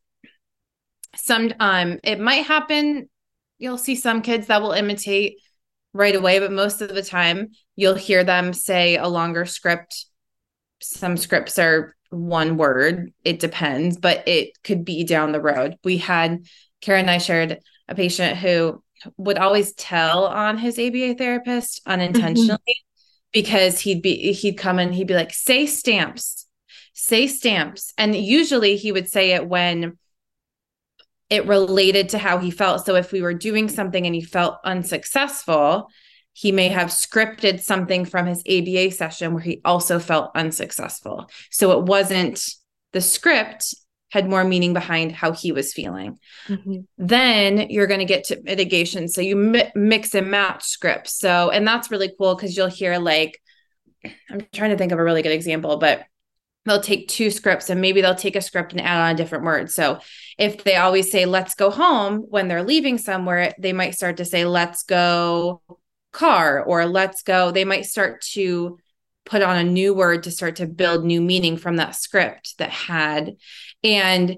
some um it might happen you'll see some kids that will imitate right away but most of the time you'll hear them say a longer script some scripts are one word it depends but it could be down the road we had karen and i shared a patient who would always tell on his aba therapist unintentionally mm-hmm. because he'd be he'd come and he'd be like say stamps say stamps. And usually he would say it when it related to how he felt. So if we were doing something and he felt unsuccessful, he may have scripted something from his ABA session where he also felt unsuccessful. So it wasn't the script had more meaning behind how he was feeling. Mm-hmm. Then you're going to get to mitigation. So you mi- mix and match scripts. So, and that's really cool because you'll hear like, I'm trying to think of a really good example, but they'll take two scripts and maybe they'll take a script and add on a different word. So if they always say, let's go home when they're leaving somewhere, they might start to say, let's go car or let's go. They might start to put on a new word to start to build new meaning from that script that had. And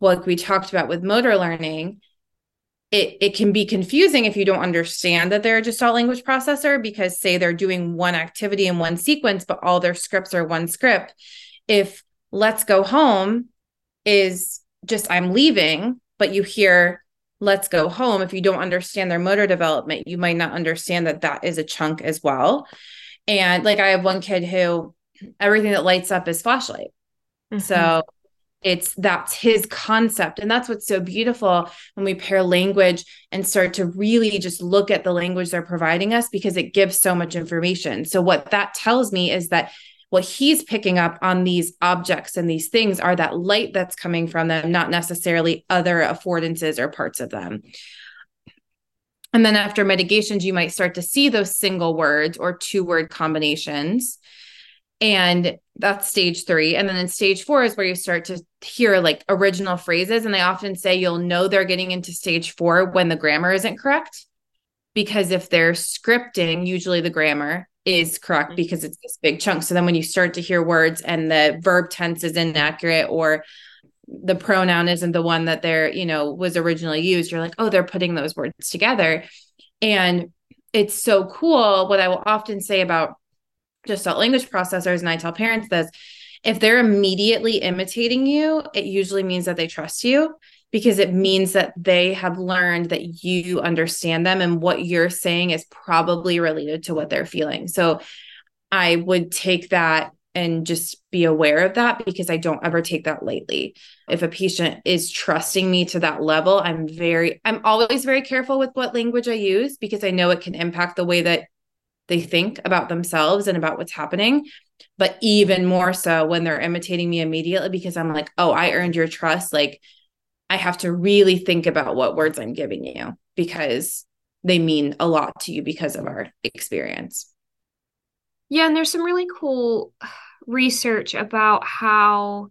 like we talked about with motor learning, it, it can be confusing if you don't understand that they're a gestalt language processor because say they're doing one activity in one sequence but all their scripts are one script if let's go home is just I'm leaving, but you hear let's go home, if you don't understand their motor development, you might not understand that that is a chunk as well. And like I have one kid who everything that lights up is flashlight. Mm-hmm. So it's that's his concept and that's what's so beautiful when we pair language and start to really just look at the language they're providing us because it gives so much information so what that tells me is that what he's picking up on these objects and these things are that light that's coming from them, not necessarily other affordances or parts of them. And then after mitigations, you might start to see those single words or two word combinations. And that's stage three. And then in stage four is where you start to hear like original phrases. And they often say you'll know they're getting into stage four when the grammar isn't correct. Because if they're scripting, usually the grammar, is correct mm-hmm. because it's this big chunk. So then when you start to hear words and the verb tense is inaccurate or the pronoun isn't the one that they're, you know, was originally used, you're like, oh, they're putting those words together. And it's so cool. What I will often say about gestalt language processors, and I tell parents this if they're immediately imitating you, it usually means that they trust you because it means that they have learned that you understand them and what you're saying is probably related to what they're feeling. So I would take that and just be aware of that because I don't ever take that lightly. If a patient is trusting me to that level, I'm very, I'm always very careful with what language I use because I know it can impact the way that they think about themselves and about what's happening. But even more so when they're imitating me immediately because I'm like, oh, I earned your trust. Like, I have to really think about what words I'm giving you because they mean a lot to you because of our experience. Yeah, and there's some really cool research about how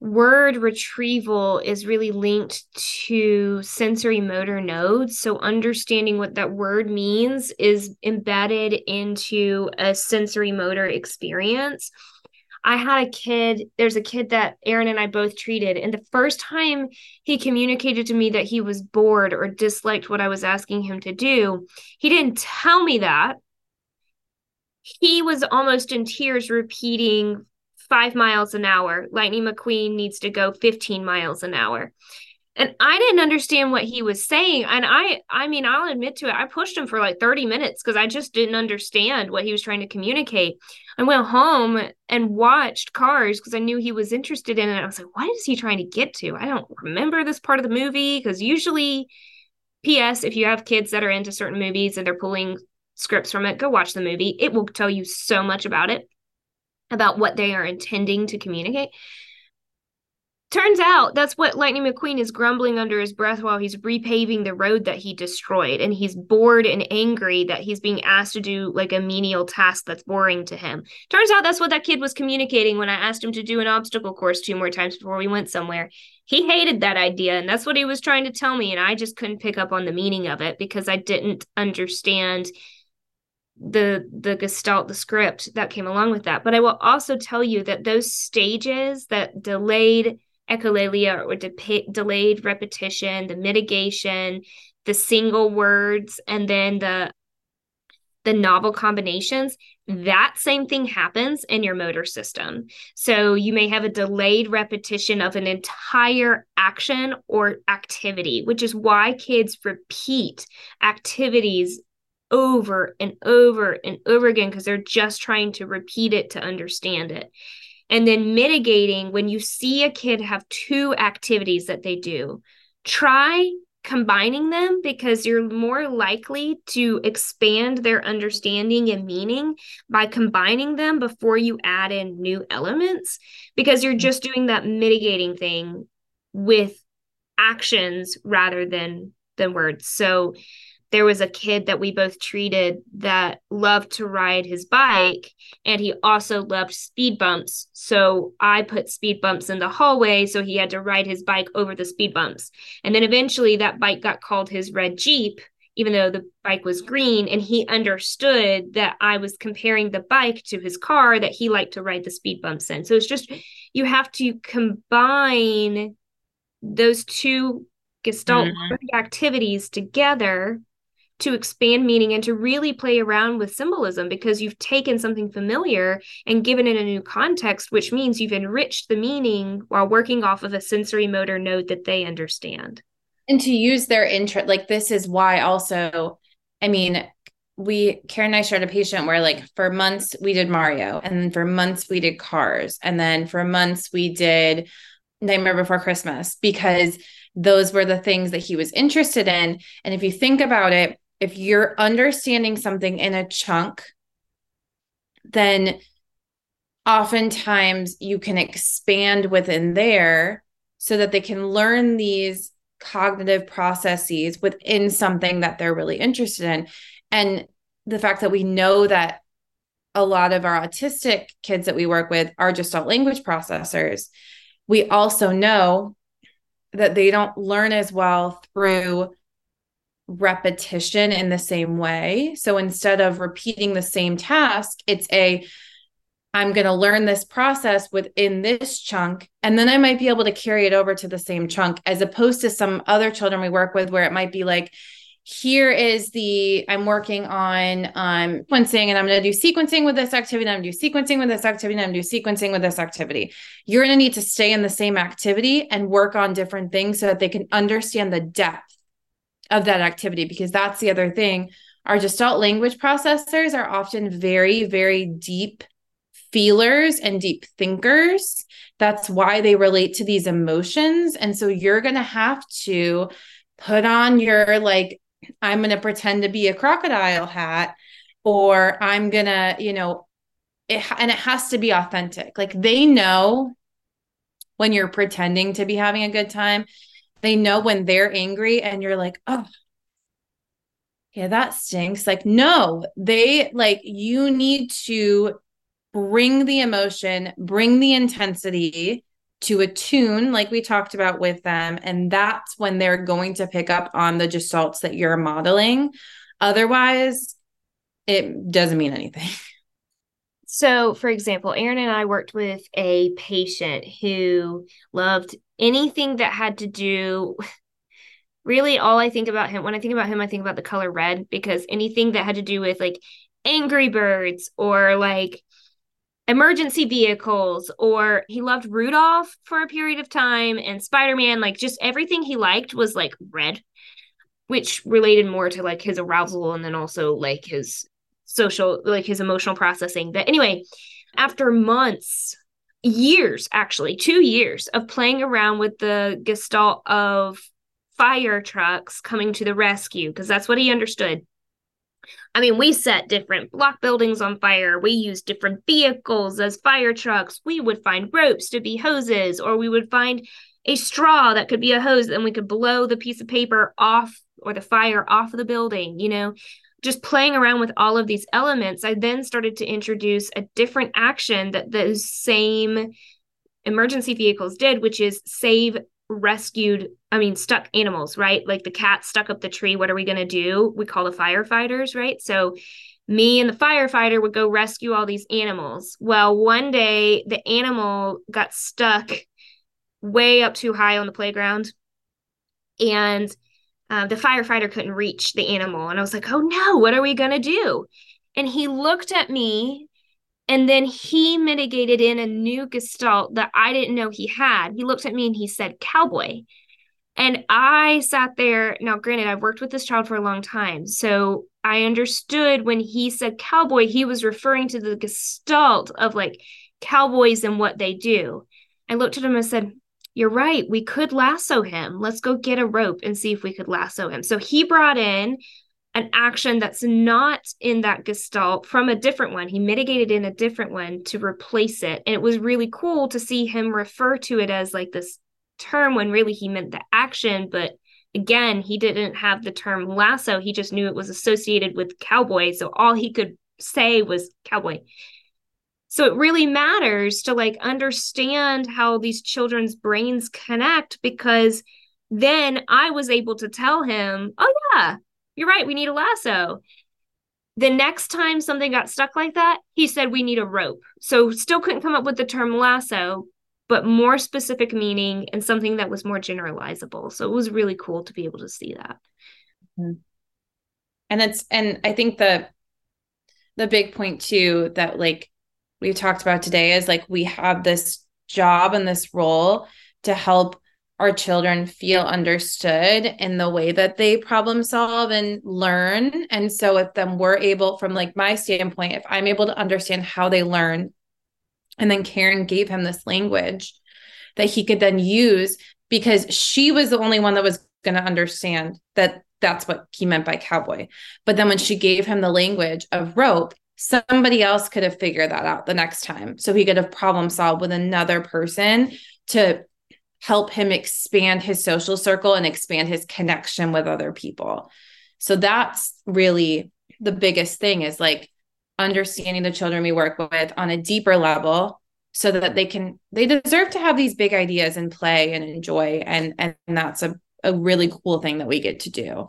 word retrieval is really linked to sensory motor nodes. So, understanding what that word means is embedded into a sensory motor experience. I had a kid, there's a kid that Erin and I both treated. And the first time he communicated to me that he was bored or disliked what I was asking him to do, he didn't tell me that. He was almost in tears repeating five miles an hour. Lightning McQueen needs to go 15 miles an hour. And I didn't understand what he was saying. And I, I mean, I'll admit to it, I pushed him for like 30 minutes because I just didn't understand what he was trying to communicate. I went home and watched Cars because I knew he was interested in it. I was like, what is he trying to get to? I don't remember this part of the movie because usually, P.S., if you have kids that are into certain movies and they're pulling scripts from it, go watch the movie. It will tell you so much about it about what they are intending to communicate. Turns out that's what Lightning McQueen is grumbling under his breath while he's repaving the road that he destroyed. And he's bored and angry that he's being asked to do like a menial task that's boring to him. Turns out that's what that kid was communicating when I asked him to do an obstacle course two more times before we went somewhere. He hated that idea. And that's what he was trying to tell me. And I just couldn't pick up on the meaning of it because I didn't understand the the gestalt the script that came along with that but i will also tell you that those stages that delayed echolalia or de- delayed repetition the mitigation the single words and then the the novel combinations that same thing happens in your motor system so you may have a delayed repetition of an entire action or activity which is why kids repeat activities over and over and over again because they're just trying to repeat it to understand it. And then mitigating when you see a kid have two activities that they do, try combining them because you're more likely to expand their understanding and meaning by combining them before you add in new elements because you're just doing that mitigating thing with actions rather than than words. So there was a kid that we both treated that loved to ride his bike and he also loved speed bumps. So i put speed bumps in the hallway so he had to ride his bike over the speed bumps. And then eventually that bike got called his red jeep even though the bike was green and he understood that i was comparing the bike to his car that he liked to ride the speed bumps in. So it's just you have to combine those two gestalt mm-hmm. activities together to expand meaning and to really play around with symbolism because you've taken something familiar and given it a new context, which means you've enriched the meaning while working off of a sensory motor node that they understand. And to use their interest, like this is why also, I mean, we Karen and I shared a patient where like for months we did Mario and then for months we did Cars and then for months we did Nightmare Before Christmas because those were the things that he was interested in. And if you think about it, if you're understanding something in a chunk, then oftentimes you can expand within there so that they can learn these cognitive processes within something that they're really interested in. And the fact that we know that a lot of our autistic kids that we work with are gestalt language processors, we also know that they don't learn as well through repetition in the same way. So instead of repeating the same task, it's a I'm going to learn this process within this chunk, and then I might be able to carry it over to the same chunk, as opposed to some other children we work with where it might be like, here is the I'm working on um, sequencing, and I'm going to do sequencing with this activity, I'm going to do sequencing with this activity, and I'm going to do sequencing with this activity. You're going to need to stay in the same activity and work on different things so that they can understand the depth of that activity because that's the other thing. Our gestalt language processors are often very very deep feelers and deep thinkers. That's why they relate to these emotions. And so you're going to have to put on your like i'm going to pretend to be a crocodile hat or i'm going to you know it, and it has to be authentic. Like they know when you're pretending to be having a good time they know when they're angry and you're like, oh, yeah, that stinks. Like, no, they like you need to bring the emotion, bring the intensity, to attune, like we talked about with them. And that's when they're going to pick up on the gestalts that you're modeling. Otherwise, it doesn't mean anything. [laughs] So, for example, Erin and I worked with a patient who loved anything that had to do [laughs] really all I think about him when I think about him I think about the color red because anything that had to do with like angry birds or like emergency vehicles or he loved Rudolph for a period of time and Spider-Man like just everything he liked was like red which related more to like his arousal and then also like his social like his emotional processing but anyway after months years actually 2 years of playing around with the gestalt of fire trucks coming to the rescue because that's what he understood I mean, we set different block buildings on fire. We used different vehicles as fire trucks. We would find ropes to be hoses, or we would find a straw that could be a hose, and we could blow the piece of paper off or the fire off of the building, you know. Just playing around with all of these elements, I then started to introduce a different action that those same emergency vehicles did, which is save rescued i mean stuck animals right? Like the cat stuck up the tree what are we going to do? We call the firefighters right? So me and the firefighter would go rescue all these animals. Well one day the animal got stuck way up too high on the playground and uh, the firefighter couldn't reach the animal and i was like oh no what are we going to do and he looked at me and then he mitigated in a new gestalt that I didn't know he had. He looked at me and he said, cowboy. And I sat there. Now, granted, I've worked with this child for a long time. So I understood when he said cowboy, he was referring to the gestalt of like cowboys and what they do. I looked at him and said, You're right. We could lasso him. Let's go get a rope and see if we could lasso him. So he brought in an action that's not in that gestalt from a different one. He mitigated in a different one to replace it. And it was really cool to see him refer to it as like this term when really he meant the action. But again, he didn't have the term lasso. He just knew it was associated with cowboy. So all he could say was cowboy. So it really matters to like understand how these children's brains connect because then I was able to tell him, oh, yeah, you're right, we need a lasso. The next time something got stuck like that, he said we need a rope. So still couldn't come up with the term lasso, but more specific meaning and something that was more generalizable. So it was really cool to be able to see that. Mm-hmm. And it's and I think the the big point too that like we talked about today is like we have this job and this role to help our children feel understood in the way that they problem solve and learn. And so if them we're able, from like my standpoint, if I'm able to understand how they learn, and then Karen gave him this language that he could then use because she was the only one that was going to understand that that's what he meant by cowboy. But then when she gave him the language of rope, somebody else could have figured that out the next time. So he could have problem solved with another person to help him expand his social circle and expand his connection with other people. So that's really the biggest thing is like understanding the children we work with on a deeper level so that they can they deserve to have these big ideas and play and enjoy and and that's a, a really cool thing that we get to do.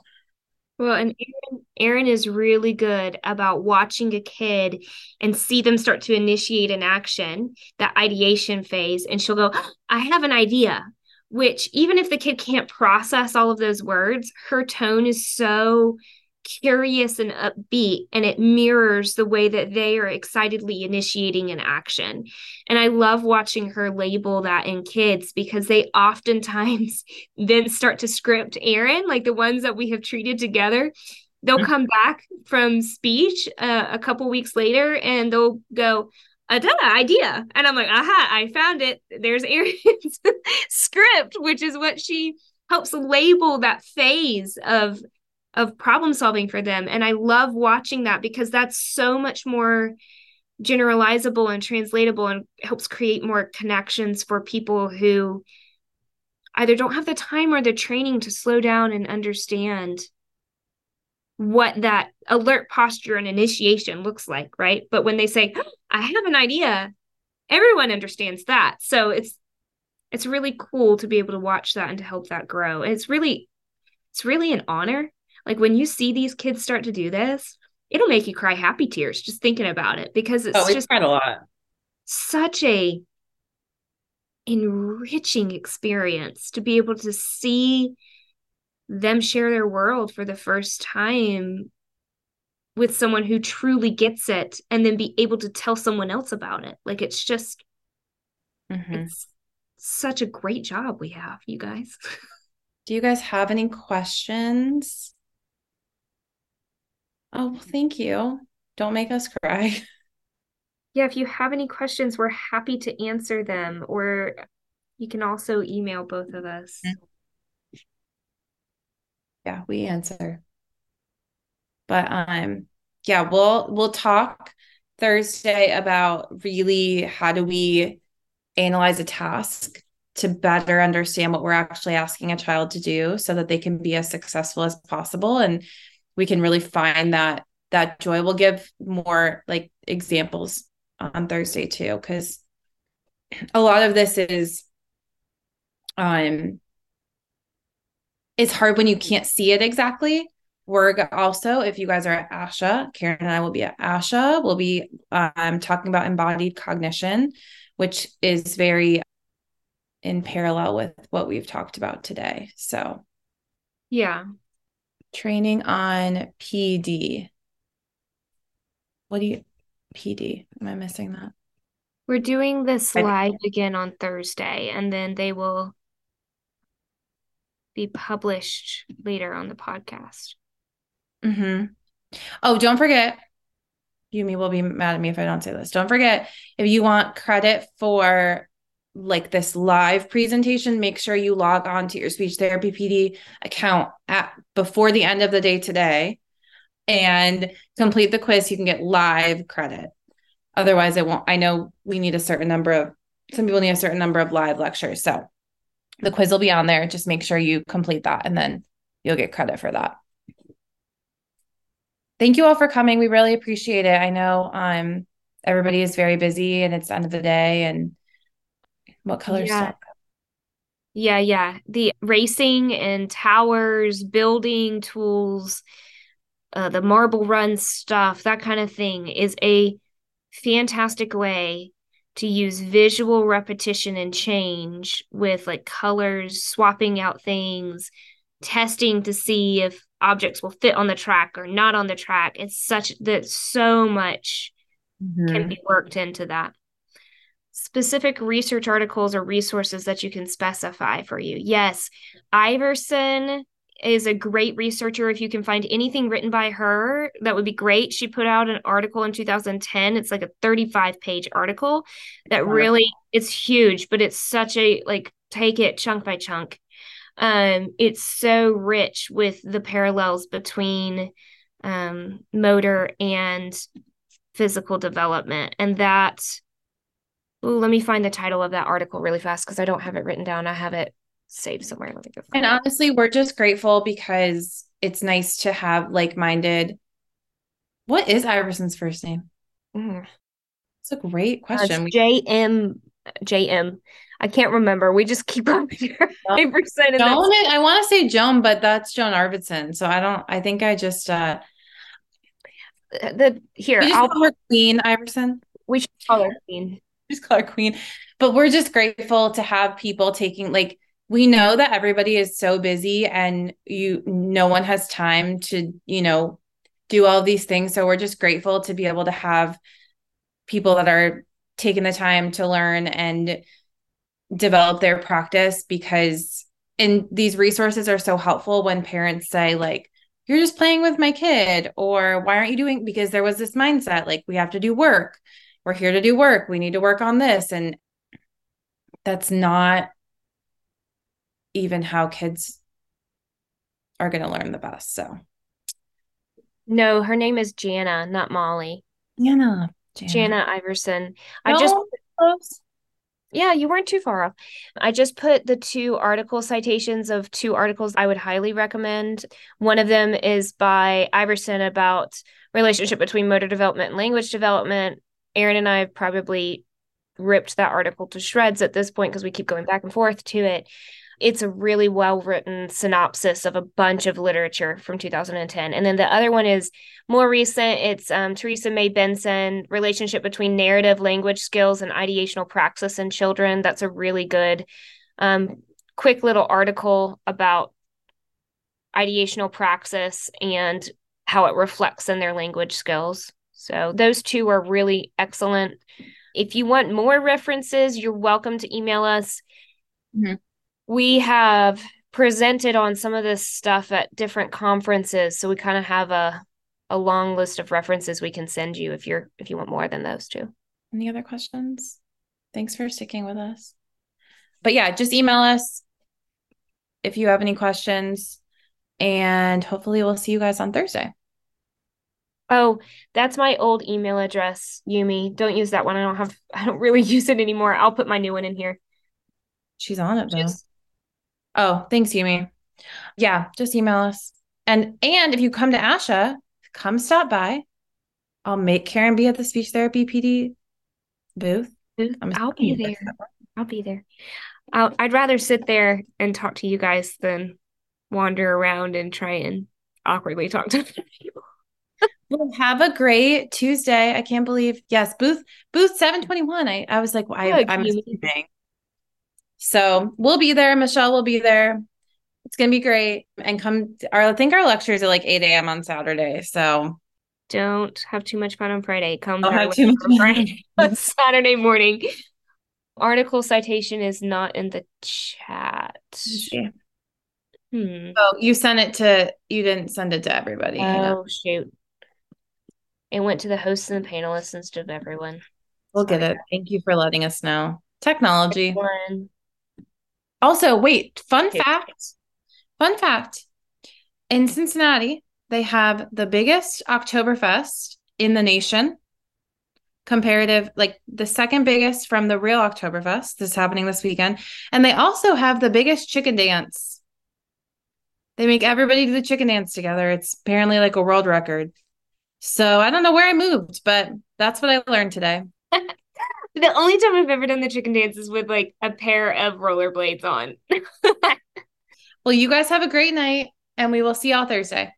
Well, and Erin, Erin is really good about watching a kid and see them start to initiate an action, that ideation phase, and she'll go, I have an idea. Which, even if the kid can't process all of those words, her tone is so curious and upbeat and it mirrors the way that they are excitedly initiating an action. And I love watching her label that in kids because they oftentimes [laughs] then start to script Erin, like the ones that we have treated together. They'll mm-hmm. come back from speech uh, a couple weeks later and they'll go, a idea. And I'm like, aha, I found it. There's [laughs] Erin's script, which is what she helps label that phase of of problem solving for them and i love watching that because that's so much more generalizable and translatable and helps create more connections for people who either don't have the time or the training to slow down and understand what that alert posture and initiation looks like right but when they say i have an idea everyone understands that so it's it's really cool to be able to watch that and to help that grow. It's really it's really an honor. Like when you see these kids start to do this, it'll make you cry happy tears just thinking about it because it's oh, just a lot. such a enriching experience to be able to see them share their world for the first time with someone who truly gets it and then be able to tell someone else about it. Like it's just mm-hmm. it's such a great job we have, you guys. [laughs] Do you guys have any questions? Oh, well, thank you. Don't make us cry. [laughs] Yeah, if you have any questions, we're happy to answer them, or you can also email both of us. Yeah, we answer. But um yeah, we'll we'll talk Thursday about really how do we analyze a task to better understand what we're actually asking a child to do so that they can be as successful as possible and we can really find that that joy. We'll give more like examples on Thursday too cuz a lot of this is um it's hard when you can't see it exactly. We're also if you guys are at asha karen and i will be at asha. We'll be um, talking about embodied cognition which is very in parallel with what we've talked about today so. Yeah training on pd what do you pd am i missing that we're doing this live again on thursday and then they will be published later on the podcast. Mm-hmm. Oh, don't forget, Yumi will be mad at me if I don't say this. Don't forget, if you want credit for like this live presentation, make sure you log on to your speech therapy PD account at before the end of the day today and complete the quiz. You can get live credit. Otherwise, it won't. I know we need a certain number of some people need a certain number of live lectures. So the quiz will be on there. Just make sure you complete that and then you'll get credit for that. Thank you all for coming. We really appreciate it. I know um everybody is very busy and it's the end of the day and what color yeah. stuff? Yeah, yeah. The racing and towers, building tools, uh, the marble run stuff, that kind of thing is a fantastic way to use visual repetition and change with like colors, swapping out things, testing to see if objects will fit on the track or not on the track. It's such that so much mm-hmm. can be worked into that. Specific research articles or resources that you can specify for you. Yes, Iverson is a great researcher. If you can find anything written by her, that would be great. She put out an article in 2010. It's like a 35 page article that really it's huge, but it's such a like take it chunk by chunk. Um, it's so rich with the parallels between um, motor and physical development, and that. Ooh, let me find the title of that article really fast because I don't have it written down. I have it saved somewhere. Let me go. And honestly, we're just grateful because it's nice to have like-minded. What is Iverson's first name? Mm. It's a great question. Uh, J M J M. I can't remember. We just keep up [laughs] Iverson. Joan, I want to say Joan, but that's Joan Arvidsson. So I don't. I think I just uh the here. I'll call her Queen Iverson. We should call her Queen. Just call her Queen. But we're just grateful to have people taking like we know that everybody is so busy and you no one has time to you know do all these things so we're just grateful to be able to have people that are taking the time to learn and develop their practice because and these resources are so helpful when parents say like you're just playing with my kid or why aren't you doing because there was this mindset like we have to do work we're here to do work we need to work on this and that's not even how kids are going to learn the best. So, no, her name is Jana, not Molly. Jana. Jana, Jana Iverson. I just close. Yeah, you weren't too far off. I just put the two article citations of two articles I would highly recommend. One of them is by Iverson about relationship between motor development and language development. Erin and I have probably ripped that article to shreds at this point because we keep going back and forth to it. It's a really well written synopsis of a bunch of literature from 2010. And then the other one is more recent. It's um, Teresa May Benson, Relationship Between Narrative Language Skills and Ideational Praxis in Children. That's a really good, um, quick little article about ideational praxis and how it reflects in their language skills. So those two are really excellent. If you want more references, you're welcome to email us. Mm-hmm. We have presented on some of this stuff at different conferences, so we kind of have a a long list of references we can send you if you're if you want more than those two. Any other questions? Thanks for sticking with us. But yeah, just email us if you have any questions and hopefully we'll see you guys on Thursday. Oh, that's my old email address, Yumi. Don't use that one. I don't have [laughs] I don't really use it anymore. I'll put my new one in here. She's on it though. Oh, thanks, Yumi. Yeah, just email us. And and if you come to ASHA, come stop by. I'll make Karen be at the speech therapy PD booth. I'll be there. I'll be there. I'll, I'd rather sit there and talk to you guys than wander around and try and awkwardly talk to [laughs] people. Well, have a great Tuesday. I can't believe, yes, booth booth 721. I, I was like, well, I, I'm assuming. So we'll be there. Michelle will be there. It's gonna be great. And come our I think our lectures are like 8 a.m. on Saturday. So don't have too much fun on Friday. Come have too much on [laughs] Friday on Saturday morning. Article citation is not in the chat. Yeah. Hmm. Oh, you sent it to you didn't send it to everybody. Oh shoot. It went to the hosts and the panelists instead of everyone. We'll get it. Thank you for letting us know. Technology. Also, wait, fun fact. Fun fact. In Cincinnati, they have the biggest Oktoberfest in the nation. Comparative, like the second biggest from the real Oktoberfest that's happening this weekend. And they also have the biggest chicken dance. They make everybody do the chicken dance together. It's apparently like a world record. So I don't know where I moved, but that's what I learned today. [laughs] the only time I've ever done the chicken dance is with like a pair of rollerblades on. [laughs] well, you guys have a great night and we will see y'all Thursday.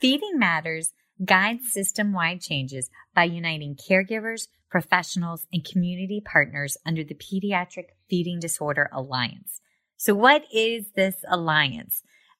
Feeding Matters guides system wide changes by uniting caregivers, professionals, and community partners under the Pediatric Feeding Disorder Alliance. So, what is this alliance?